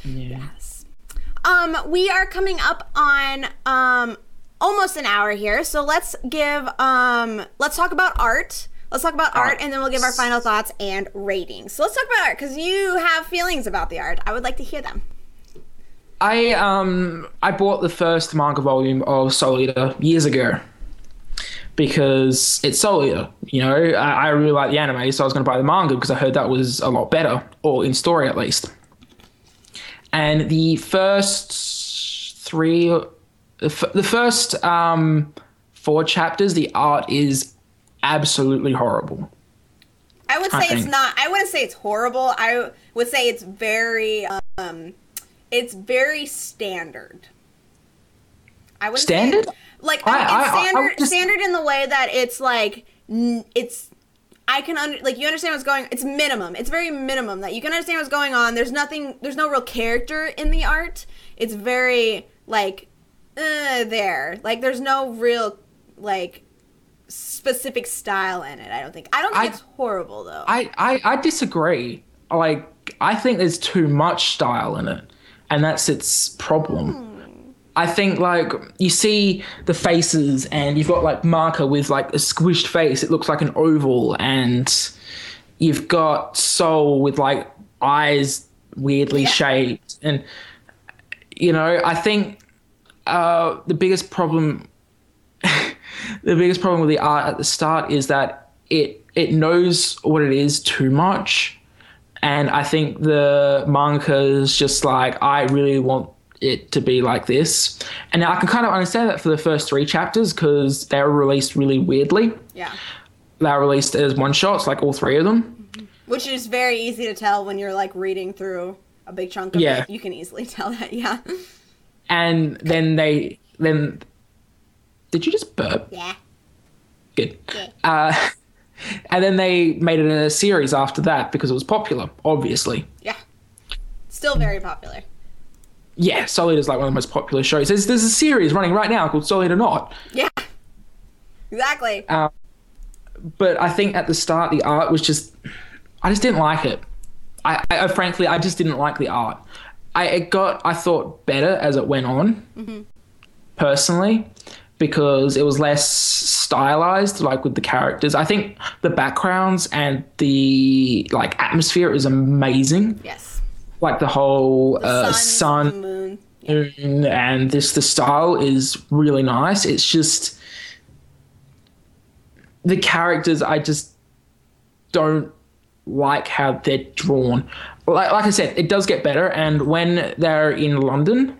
Yeah. Um, we are coming up on um almost an hour here, so let's give um let's talk about art. Let's talk about art, and then we'll give our final thoughts and ratings. So let's talk about art because you have feelings about the art. I would like to hear them. I um I bought the first manga volume of Soul Eater years ago because it's Soul Eater. You know, I, I really like the anime, so I was going to buy the manga because I heard that was a lot better, or in story at least. And the first three, the, f- the first um four chapters, the art is absolutely horrible. I would say I it's not. I wouldn't say it's horrible. I would say it's very um, it's very standard. I would Standard? like I- I, it's standard just- standard in the way that it's like it's. I can under like you understand what's going. It's minimum. It's very minimum that you can understand what's going on. There's nothing. There's no real character in the art. It's very like uh, there. Like there's no real like specific style in it. I don't think. I don't think I- it's horrible though. I, I, I disagree. Like, I think there's too much style in it, and that's its problem. I think, like, you see the faces, and you've got, like, Maka with, like, a squished face. It looks like an oval, and you've got Soul with, like, eyes weirdly Yeah. shaped. And, you know, I think uh, the biggest problem [LAUGHS] the biggest problem with the art at the start is that it it knows what it is too much, and I think the manga is just like I really want it to be like this, and I can kind of understand that for the first three chapters because they were released really weirdly. Yeah. They were released as one shots, like all three of them. Which is very easy to tell when you're like reading through a big chunk of Yeah. it. You can easily tell that, [LAUGHS] yeah. And then they then. Did you just burp? Yeah. Good. Yeah. Uh, [LAUGHS] and then they made it a series after that because it was popular, obviously. Yeah. Still very popular. Yeah, Solid is like one of the most popular shows. There's, there's a series running right now called Solid or Not. Yeah. Exactly. Um, but I think at the start the art was just, I just didn't like it. I, I frankly, I just didn't like the art. I it got, I thought better as it went on, personally, because it was less stylized, like with the characters. I think the backgrounds and the like atmosphere is amazing. yes. Like the whole uh, Sun, sun the moon. And this the style is really nice it's just the characters i just don't like how they're drawn. Like, like i said it does get better and when they're in london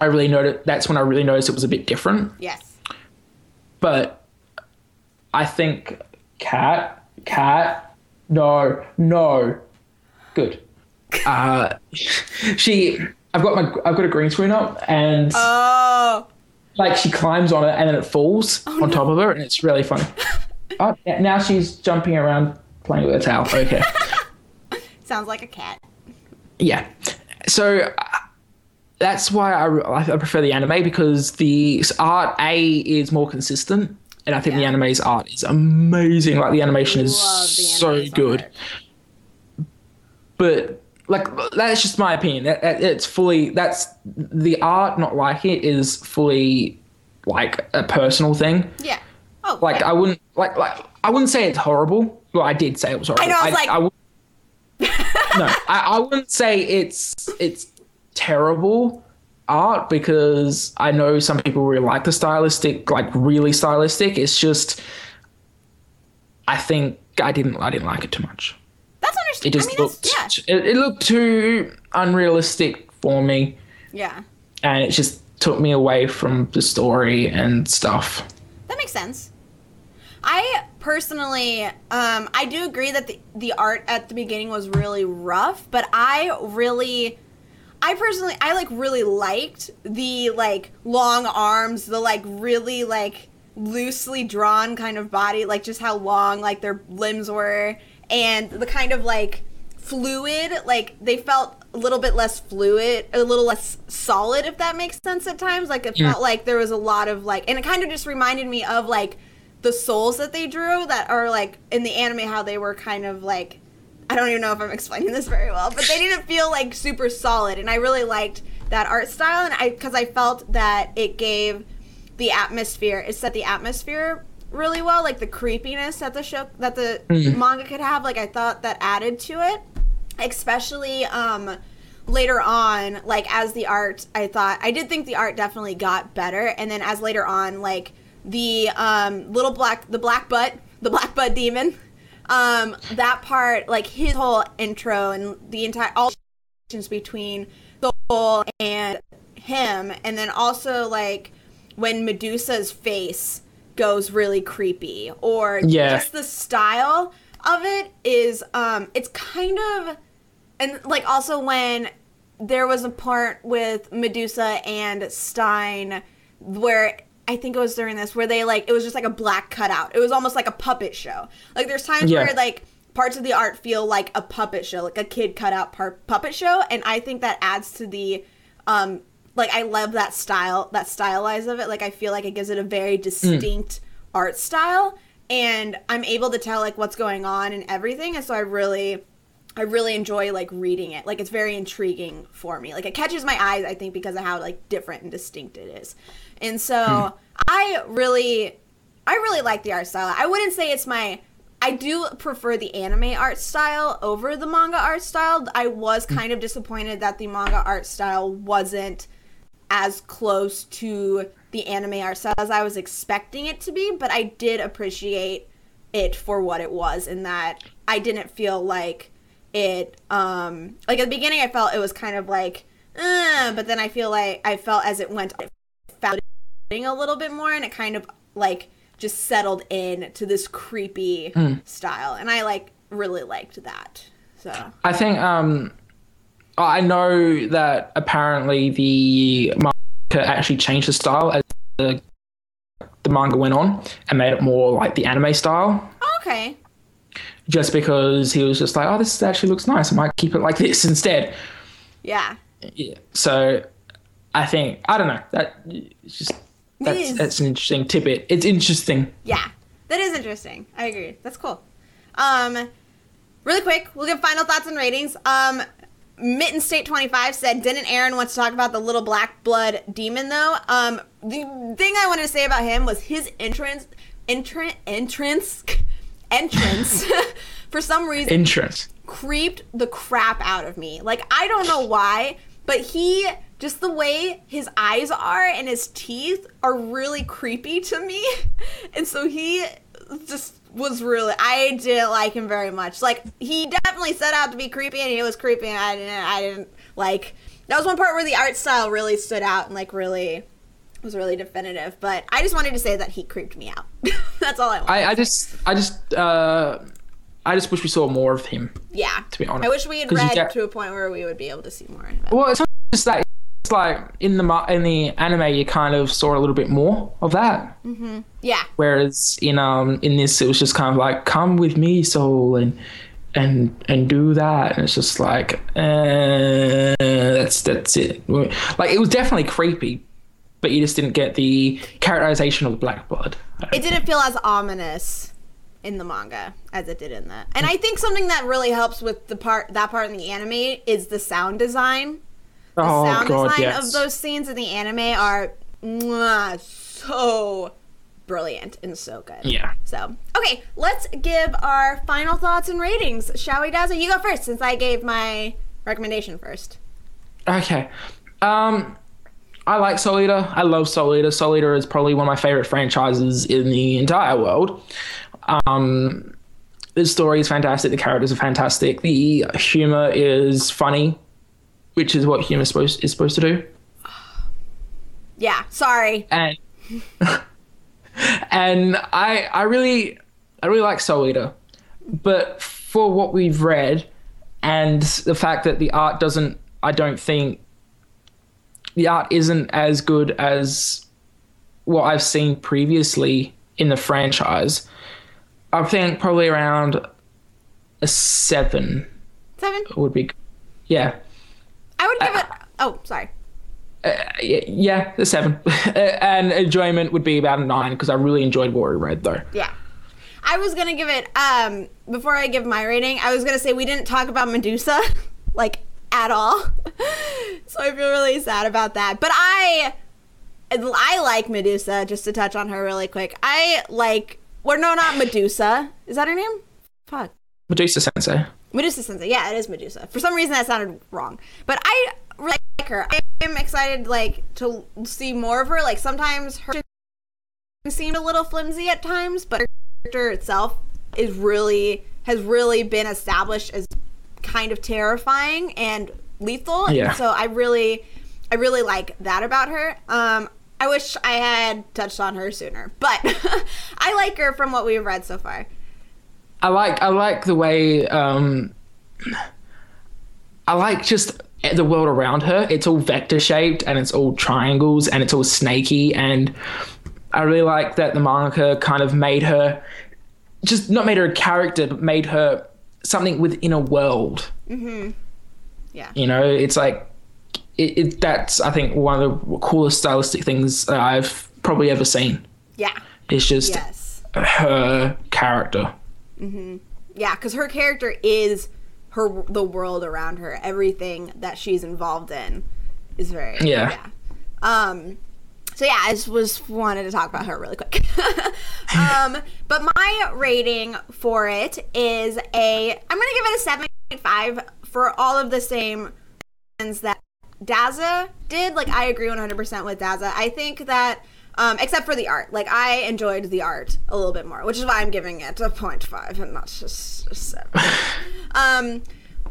i really noticed that's when i really noticed it was a bit different. Yes. but i think cat cat no no. Good. [LAUGHS] Uh she i've got my i've got a green screen up and Oh. like she climbs on it and then it falls on top of her and it's really funny. [LAUGHS] Oh now she's jumping around playing with a towel okay [LAUGHS] Sounds like a cat. yeah so uh, that's why I, I prefer the anime because the art a is more consistent and i think the anime's art is amazing like the animation is the so good art. but like that's just my opinion That- that- it's fully that's the art not liking it is fully like a personal thing Yeah. Oh. like yeah. i wouldn't like like i wouldn't say it's horrible well i did say it was horrible know, I was like- would- no I, I wouldn't say it's it's terrible art because i know some people really like the stylistic like really stylistic it's just i think i didn't i didn't like it too much that's understandable. it just I mean, looked yeah. it, it looked too unrealistic for me Yeah. and it just took me away from the story and stuff That makes sense. I personally, um, I do agree that the, the art at the beginning was really rough, but I really, I personally, I like really liked the like long arms, the like really like loosely drawn kind of body, like just how long like their limbs were, and the kind of like fluid, like they felt a little bit less fluid, a little less solid, if that makes sense at times. Like it felt like there was a lot of like, and it kind of just reminded me of like the souls that they drew that are like in the anime, how they were kind of like, I don't even know if I'm explaining this very well, but they [LAUGHS] didn't feel like super solid, and I really liked that art style, and I because I felt that it gave the atmosphere, it set the atmosphere really well, like the creepiness that the show that the manga could have. Like I thought that added to it especially um later on like as the art i thought i did think the art definitely got better and then as later on like the um little black the black blood the black blood demon um that part like his whole intro and the entire all the interactions between soul and him and then also like when medusa's face goes really creepy or Yeah. just the style of it is um it's kind of and like also when there was a part with Medusa and Stein where I think it was during this where they like it was just like a black cutout. It was almost like a puppet show. Like there's times Yeah. where like parts of the art feel like a puppet show, like a kid cut out part puppet show, and I think that adds to the um like I love that style, that stylize of it. Like I feel like it gives it a very distinct art style and I'm able to tell like what's going on and everything and so I really I really enjoy like reading it. Like it's very intriguing for me. Like it catches my eyes, I think, because of how like different and distinct it is. And so I really I really like the art style. I wouldn't say it's my I do prefer the anime art style over the manga art style. I was kind of disappointed that the manga art style wasn't as close to the anime art style as I was expecting it to be, but I did appreciate it for what it was in that I didn't feel like it um like at the beginning I felt it was kind of like uh, but then I feel like I felt as it went it a little bit more and it kind of like just settled in to this creepy style and I like really liked that. So I think um, I know that apparently the manga actually changed the style as the, the manga went on and made it more like the anime style. okay. Just because he was just like, oh, this actually looks nice. I might keep it like [LAUGHS] this instead. Yeah. Yeah. So I think I don't know that it's just that's that's an interesting tidbit. It's interesting. Yeah, that is interesting. I agree. That's cool. Um, really quick, we'll give final thoughts and ratings. Um, Mitten State 25 said, didn't Aaron want to talk about the little black blood demon though? Um, the thing I wanted to say about him was his entrance, entrance, [LAUGHS] entrance, entrance, [LAUGHS] for some reason Interest. creeped the crap out of me. Like I don't know why, but he just the way his eyes are and his teeth are really creepy to me. [LAUGHS] And so he just was really I didn't like him very much. Like he definitely set out to be creepy and he was creepy and I didn't I didn't like that was one part where the art style really stood out and like really was really definitive. But I just wanted to say that he creeped me out. [LAUGHS] That's all I want. I, I just I just uh I just wish we saw more of him. yeah. To be honest, I wish we had read get- to a point where we would be able to see more of it. Well, it's not just that. It's like in the in the anime, you kind of saw a little bit more of that. Yeah. Whereas in um in this, it was just kind of like, "Come with me, soul," and and and do that. And it's just like, uh, that's that's it. Like it was definitely creepy, but you just didn't get the characterization of the black blood. it didn't feel as ominous in the manga as it did in the and i think something that really helps with the part that part in the anime is the sound design the oh sound god, design yes. of those scenes in the anime are mwah, so brilliant and so good Yeah. so okay let's give our final thoughts and ratings shall we dazzle you go first since i gave my recommendation first Okay. Um, I like Soul Eater. I love Soul Eater. Soul Eater is probably one of my favorite franchises in the entire world. Um, the story is fantastic. The characters are fantastic. The humor is funny, which is what humor is supposed is supposed to do. yeah sorry And [LAUGHS] and I I really I really like Soul Eater, but for what we've read and the fact that the art doesn't I don't think the art isn't as good as what I've seen previously in the franchise. I think probably around a seven seven would be yeah. I would give uh, it oh sorry Y- Yeah, the seven. [LAUGHS] Uh, and enjoyment would be about a nine because I really enjoyed we read though. Yeah. I was gonna give it um before I give my rating, I was gonna say we didn't talk about Medusa, [LAUGHS] like at all. [LAUGHS] so I feel really sad about that. But I I like Medusa, just to touch on her really quick. I like well no not Medusa. Is that her name? Fuck. Medusa Sensei. Medusa Sensei. Yeah, it is Medusa. For some reason that sounded wrong. But I really like her. I am excited like to see more of her. Like sometimes her seemed a little flimsy at times, but her character itself is really has really been established as kind of terrifying and lethal. Yeah. And so I really I really like that about her. Um I wish I had touched on her sooner, but [LAUGHS] I like her from what we've read so far. I like I like the way um I like just the world around her. It's all vector shaped and it's all triangles and it's all snaky and I really like that the manga kind of made her just not made her a character but made her something within a world. Yeah. You know, it's like it, it that's I think one of the coolest stylistic things I've probably ever seen. Yeah. It's just Yes. her character. Yeah, because her character is her the world around her. Everything that she's involved in is very Yeah. Um. So yeah, I just was wanted to talk about her really quick. [LAUGHS] um, but my rating for it is a. I'm gonna give it a seven point five for all of the same reasons that Daza did. Like I agree 100 percent with Daza. I think that Um, except for the art. Like I enjoyed the art a little bit more, which is why I'm giving it a 0.5 and not just a seven. [LAUGHS] um,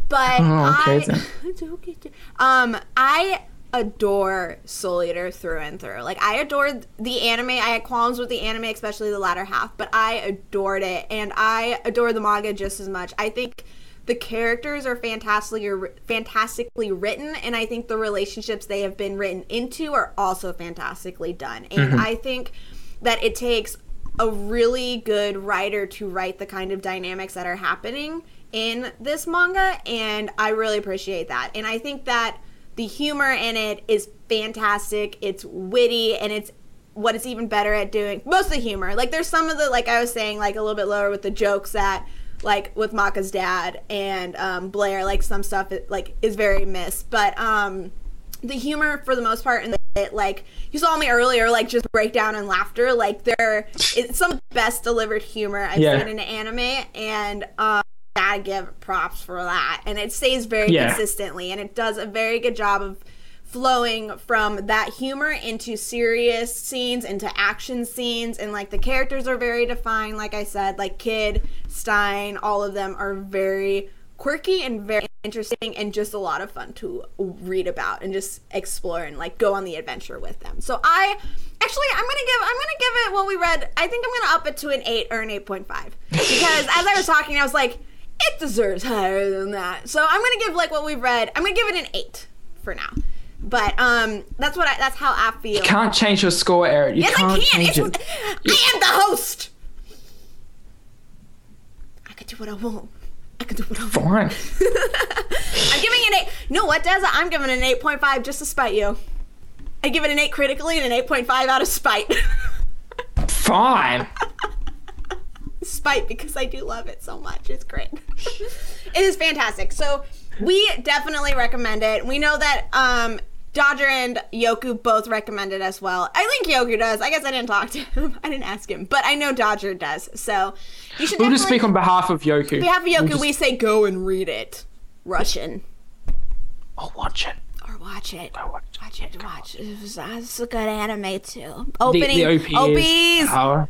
but Oh, okay, I, [LAUGHS] okay um, I adore Soul Eater through and through. Like I adored the anime. I had qualms with the anime, especially the latter half, but I adored it, and I adore the manga just as much. I think the characters are fantastically fantastically written, and I think the relationships they have been written into are also fantastically done. And mm-hmm. I think that it takes a really good writer to write the kind of dynamics that are happening in this manga and I really appreciate that. And I think that the humor in it is fantastic. It's witty and it's what it's even better at doing. Most of the humor. Like there's some of the like I was saying like a little bit lower with the jokes that like with Maka's dad and um, Blair like some stuff like is very missed. But um the humor for the most part and it like you saw me earlier like just breakdown and laughter like there it's some of the best delivered humor i've Yeah. seen in anime and um gotta give props for that and it stays very Yeah. consistently and it does a very good job of flowing from that humor into serious scenes into action scenes and like the characters are very defined like i said like kid stein all of them are very quirky and very interesting and just a lot of fun to read about and just explore and like go on the adventure with them. So I actually I'm gonna give I'm gonna give it what we read. I think I'm gonna up it to an eight or an eight point five because as I was talking, I was like, it deserves higher than that. So I'm gonna give like what we've read. I'm gonna give it an eight for now. But um, that's what I that's how I feel. You can't change your score, Eric. You yes, can't I can. change It's, it. I am the host. I can do what I want. I can do what I want. Fine. [LAUGHS] I'm giving it an eight. No, what, Deza? I'm giving it an eight point five just to spite you. I give it an eight critically and an eight point five out of spite. [LAUGHS] Fine. spite because I do love it so much. It's great. [LAUGHS] it is fantastic. So we definitely recommend it. We know that um Dodger and Yoku both recommend it as well. I think Yoku does. I guess I didn't talk to him. [LAUGHS] I didn't ask him, but I know Dodger does. So you should We'll just speak on behalf of Yoku. on behalf of Yoku. We'll just- we say go and read it, Russian. I'll watch it. or watch it. I'll watch it. Watch it. Watch it. It was, uh, it's a good anime too. Opening. the OP OPs. power.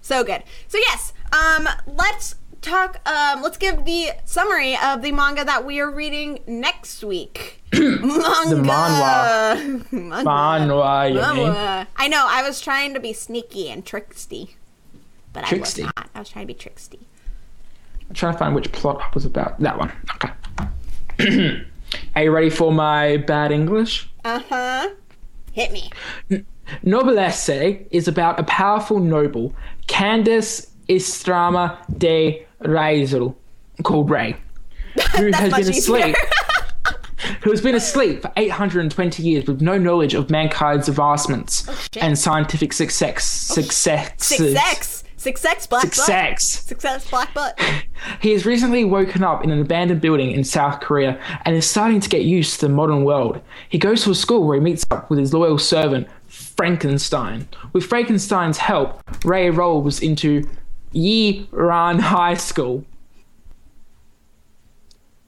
So good. So yes, um, let's talk. Um, let's give the summary of the manga that we are reading next week. [CLEARS THROAT] manga. manhwa. Manga. Manhwa, you. Manhwa. I know. I was trying to be sneaky and tricksty, but I was not. I was trying to be tricksty. I'm trying to find which plot was about. That one. Okay. [CLEARS THROAT] Are you ready for my bad English? Uh huh. Hit me. Noblesse is about a powerful noble, Candace Etrama de Raisel, called Ray, who has been asleep. [LAUGHS] who has been asleep for 820 years with no knowledge of mankind's advancements Oh, and scientific success. Oh, success. Success. Success. Black butt. Success. Success. Black butt. [LAUGHS] He has recently woken up in an abandoned building in South Korea and is starting to get used to the modern world. He goes to a school where he meets up with his loyal servant, Frankenstein. With Frankenstein's help, Ray rolls into Ye Ran High School.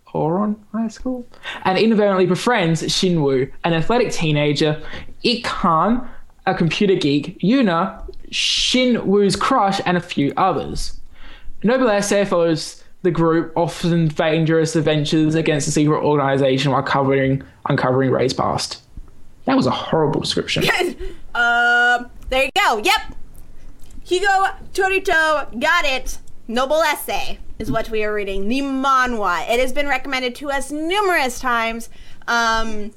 Horon High School? And inadvertently befriends Shinwoo, an athletic teenager, Ikhan, a computer geek, Yuna, Shinwoo's crush, and a few others. Noblesse follows the group often dangerous adventures against a secret organization while covering uncovering Ray's past. That was a horrible description. [LAUGHS] Um, there you go. Yep. Hugo Torito got it. Noblesse is what we are reading. The manhwa. It has been recommended to us numerous times. Um,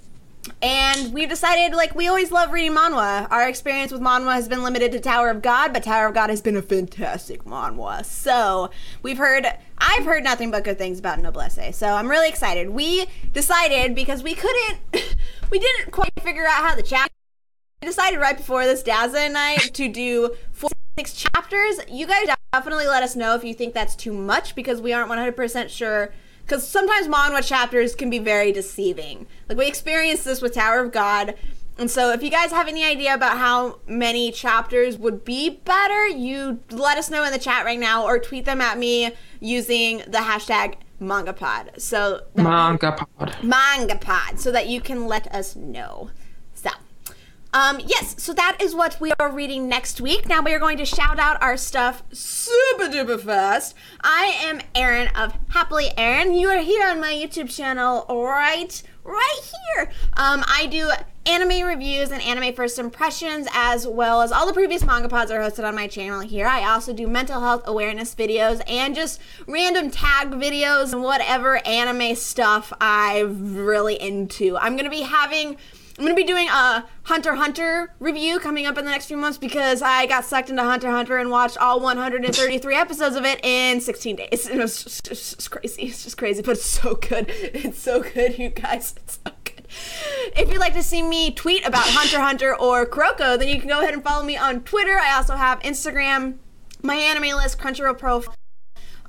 and we've decided, like, we always love reading manhwa. Our experience with manhwa has been limited to Tower of God, but Tower of God has been a fantastic manhwa. So, we've heard, I've heard nothing but good things about Noblesse. So, I'm really excited. We decided, because we couldn't, [LAUGHS] we didn't quite figure out how the chat. We decided right before this, Dazza and I, to do four, six chapters. You guys definitely let us know if you think that's too much because we aren't 100% sure. Because sometimes manhwa chapters can be very deceiving. Like, we experienced this with Tower of God. And so, if you guys have any idea about how many chapters would be better, you let us know in the chat right now or tweet them at me using the hashtag MangaPod. So, that- Manga pod. MangaPod, so that you can let us know. Um, yes, so that is what we are reading next week. Now we are going to shout out our stuff super duper fast. I am Erin of Happily Erin. You are here on my YouTube channel, right? Right here. Um, I do anime reviews and anime first impressions, as well as all the previous manga pods are hosted on my channel here. I also do mental health awareness videos and just random tag videos and whatever anime stuff I'm really into. I'm gonna be having I'm gonna be doing a Hunter Hunter review coming up in the next few months because I got sucked into Hunter Hunter and watched all 133 episodes of it in 16 days. [LAUGHS] It was just, just, just crazy. It's just crazy, but it's so good. It's so good, you guys. [LAUGHS] It's so good. If you'd like to see me tweet about Hunter Hunter or Kuroko, then you can go ahead and follow me on Twitter. I also have Instagram, my anime list, Crunchyroll profile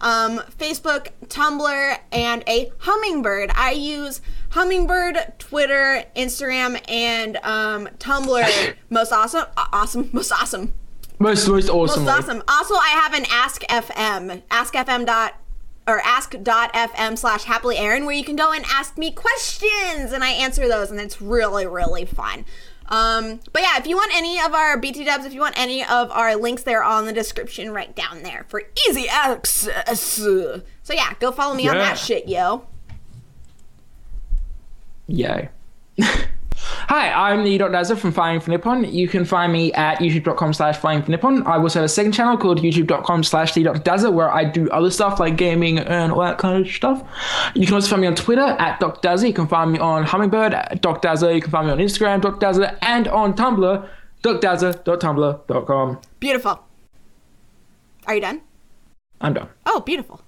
um, Facebook, Tumblr, and a hummingbird. I use hummingbird, Twitter, Instagram, and um, Tumblr. [COUGHS] most awesome, awesome, [LAUGHS] most awesome, most most awesome. Most awesome. Also, I have an Ask FM, AskFM dot or ask.fm slash happily Erin, where you can go and ask me questions and I answer those, and it's really really fun. Um, but yeah, if you want any of our BT dubs, if you want any of our links, they're all in the description right down there for easy access. So yeah, go follow me yeah. on that shit, yo. Yay. [LAUGHS] Hi, I'm the. Dazza from Flying for Nippon. You can find me at youtube.com slash flying for Nippon. I also have a second channel called youtube.com slash. Dazza where I do other stuff like gaming and all that kind of stuff. You can also find me on Twitter at Dr. You can find me on Hummingbird at Dr. You can find me on Instagram, Dr. Dazza, and on Tumblr, drdazza.tumblr.com. Beautiful. Are you done? I'm done. Oh, beautiful.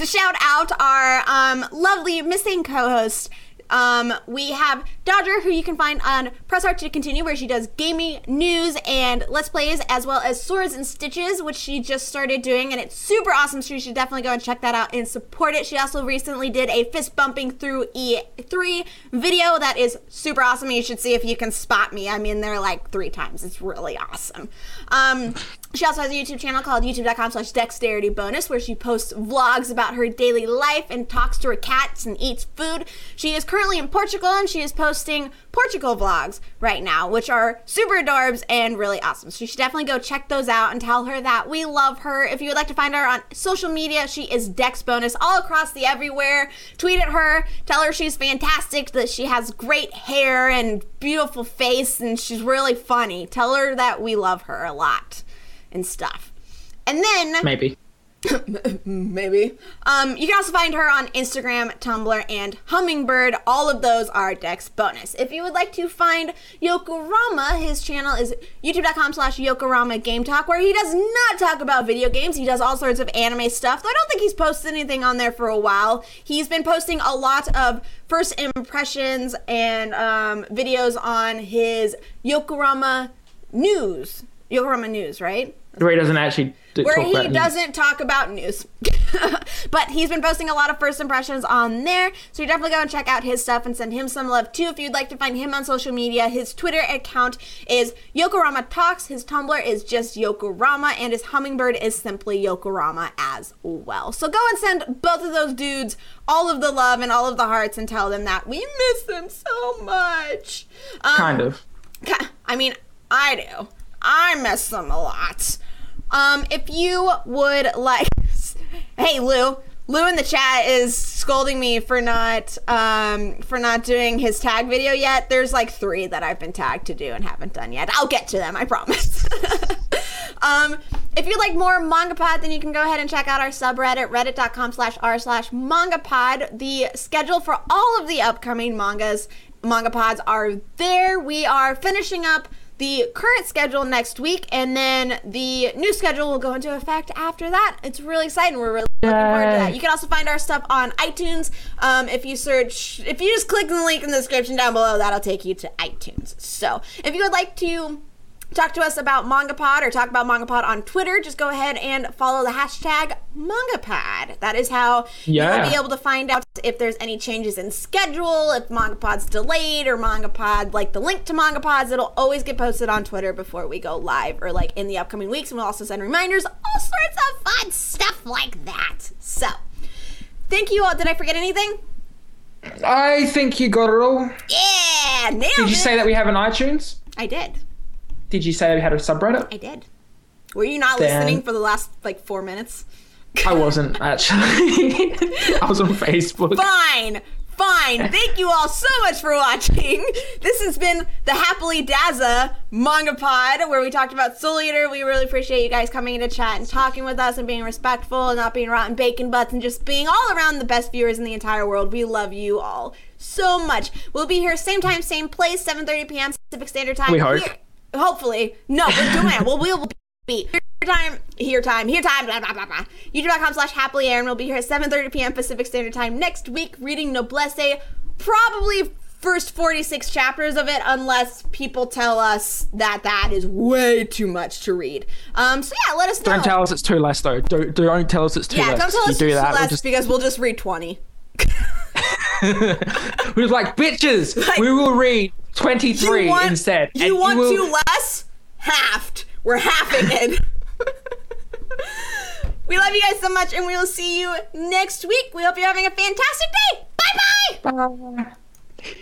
To shout out our um, lovely missing co-host um, we have Dodger, who you can find on Press Art to Continue, where she does gaming news and Let's Plays, as well as Swords and Stitches, which she just started doing, and it's super awesome. So you should definitely go and check that out and support it. She also recently did a fist bumping through E3 video that is super awesome. You should see if you can spot me. I'm in there like three times. It's really awesome. Um, she also has a YouTube channel called youtube.com slash dexterity bonus where she posts vlogs about her daily life and talks to her cats and eats food. She is currently in Portugal and she is posting Portugal vlogs right now, which are super adorbs and really awesome. So you should definitely go check those out and tell her that we love her. If you would like to find her on social media, she is Dex Bonus all across the everywhere. Tweet at her, tell her she's fantastic, that she has great hair and beautiful face and she's really funny. Tell her that we love her a lot and stuff. And then maybe [LAUGHS] maybe. Um, you can also find her on Instagram, Tumblr, and Hummingbird. All of those are Dex bonus. If you would like to find Yokorama, his channel is youtube.com slash Yokorama Game Talk, where he does not talk about video games. He does all sorts of anime stuff. Though I don't think he's posted anything on there for a while. He's been posting a lot of first impressions and um, videos on his Yokorama News. Yokorama News, right? Where he doesn't actually where he doesn't news. talk about news. [LAUGHS] but he's been posting a lot of first impressions on there. So you definitely go and check out his stuff and send him some love too. If you'd like to find him on social media, his Twitter account is Yokorama Talks. His Tumblr is just Yokorama, and his Hummingbird is simply Yokorama as well. So go and send both of those dudes all of the love and all of the hearts and tell them that we miss them so much. Um, kind of. I mean, I do. I miss them a lot. Um, if you would like, hey Lou, Lou in the chat is scolding me for not um, for not doing his tag video yet. There's like three that I've been tagged to do and haven't done yet. I'll get to them, I promise. [LAUGHS] um, if you like more MangaPod, then you can go ahead and check out our subreddit, reddit.com slash r slash MangaPod. The schedule for all of the upcoming mangas, manga pods are there. We are finishing up the current schedule next week, and then the new schedule will go into effect after that. It's really exciting. We're really looking forward to that. You can also find our stuff on iTunes. Um, if you search, if you just click the link in the description down below, that'll take you to iTunes. So if you would like to talk to us about MangaPod or talk about MangaPod on Twitter, just go ahead and follow the hashtag MangaPod. That is how yeah. you'll be able to find out if there's any changes in schedule, if MangaPod's delayed or MangaPod, like the link to MangaPods, it'll always get posted on Twitter before we go live or like in the upcoming weeks. And we'll also send reminders, all sorts of fun stuff like that. So, thank you all. Did I forget anything? I think you got it all. Yeah, nailed Did you it. say that we have an iTunes? I did. Did you say we had a subreddit? I did. Were you not Then- listening for the last like four minutes? I wasn't [LAUGHS] actually. I was on Facebook. Fine, fine. [LAUGHS] Thank you all so much for watching. This has been the Happily Dazza Manga Pod, where we talked about Soul Eater. We really appreciate you guys coming into chat and talking with us and being respectful and not being rotten bacon butts and just being all around the best viewers in the entire world. We love you all so much. We'll be here same time, same place, 7:30 p.m. Pacific Standard Time. We hope. Here- hopefully. No, we're doing it. Well, we'll be here time, here time, here time, blah, blah, blah, blah. YouTube.com slash happily Erin will be here at 7.30 p.m. Pacific Standard Time next week reading Noblesse. Probably first 46 chapters of it unless people tell us that that is way too much to read. Um, so yeah, let us know. Don't tell us it's too less though. Don't don't tell us it's too yeah, less. don't tell us you do it's that, less we'll just because we'll just read 20. [LAUGHS] [LAUGHS] we're like bitches. Like- we will read twenty three you want, instead. You want will, to less? Halved. We're halving it. [LAUGHS] we love you guys so much, and we will see you next week. We hope you're having a fantastic day. Bye bye. Bye.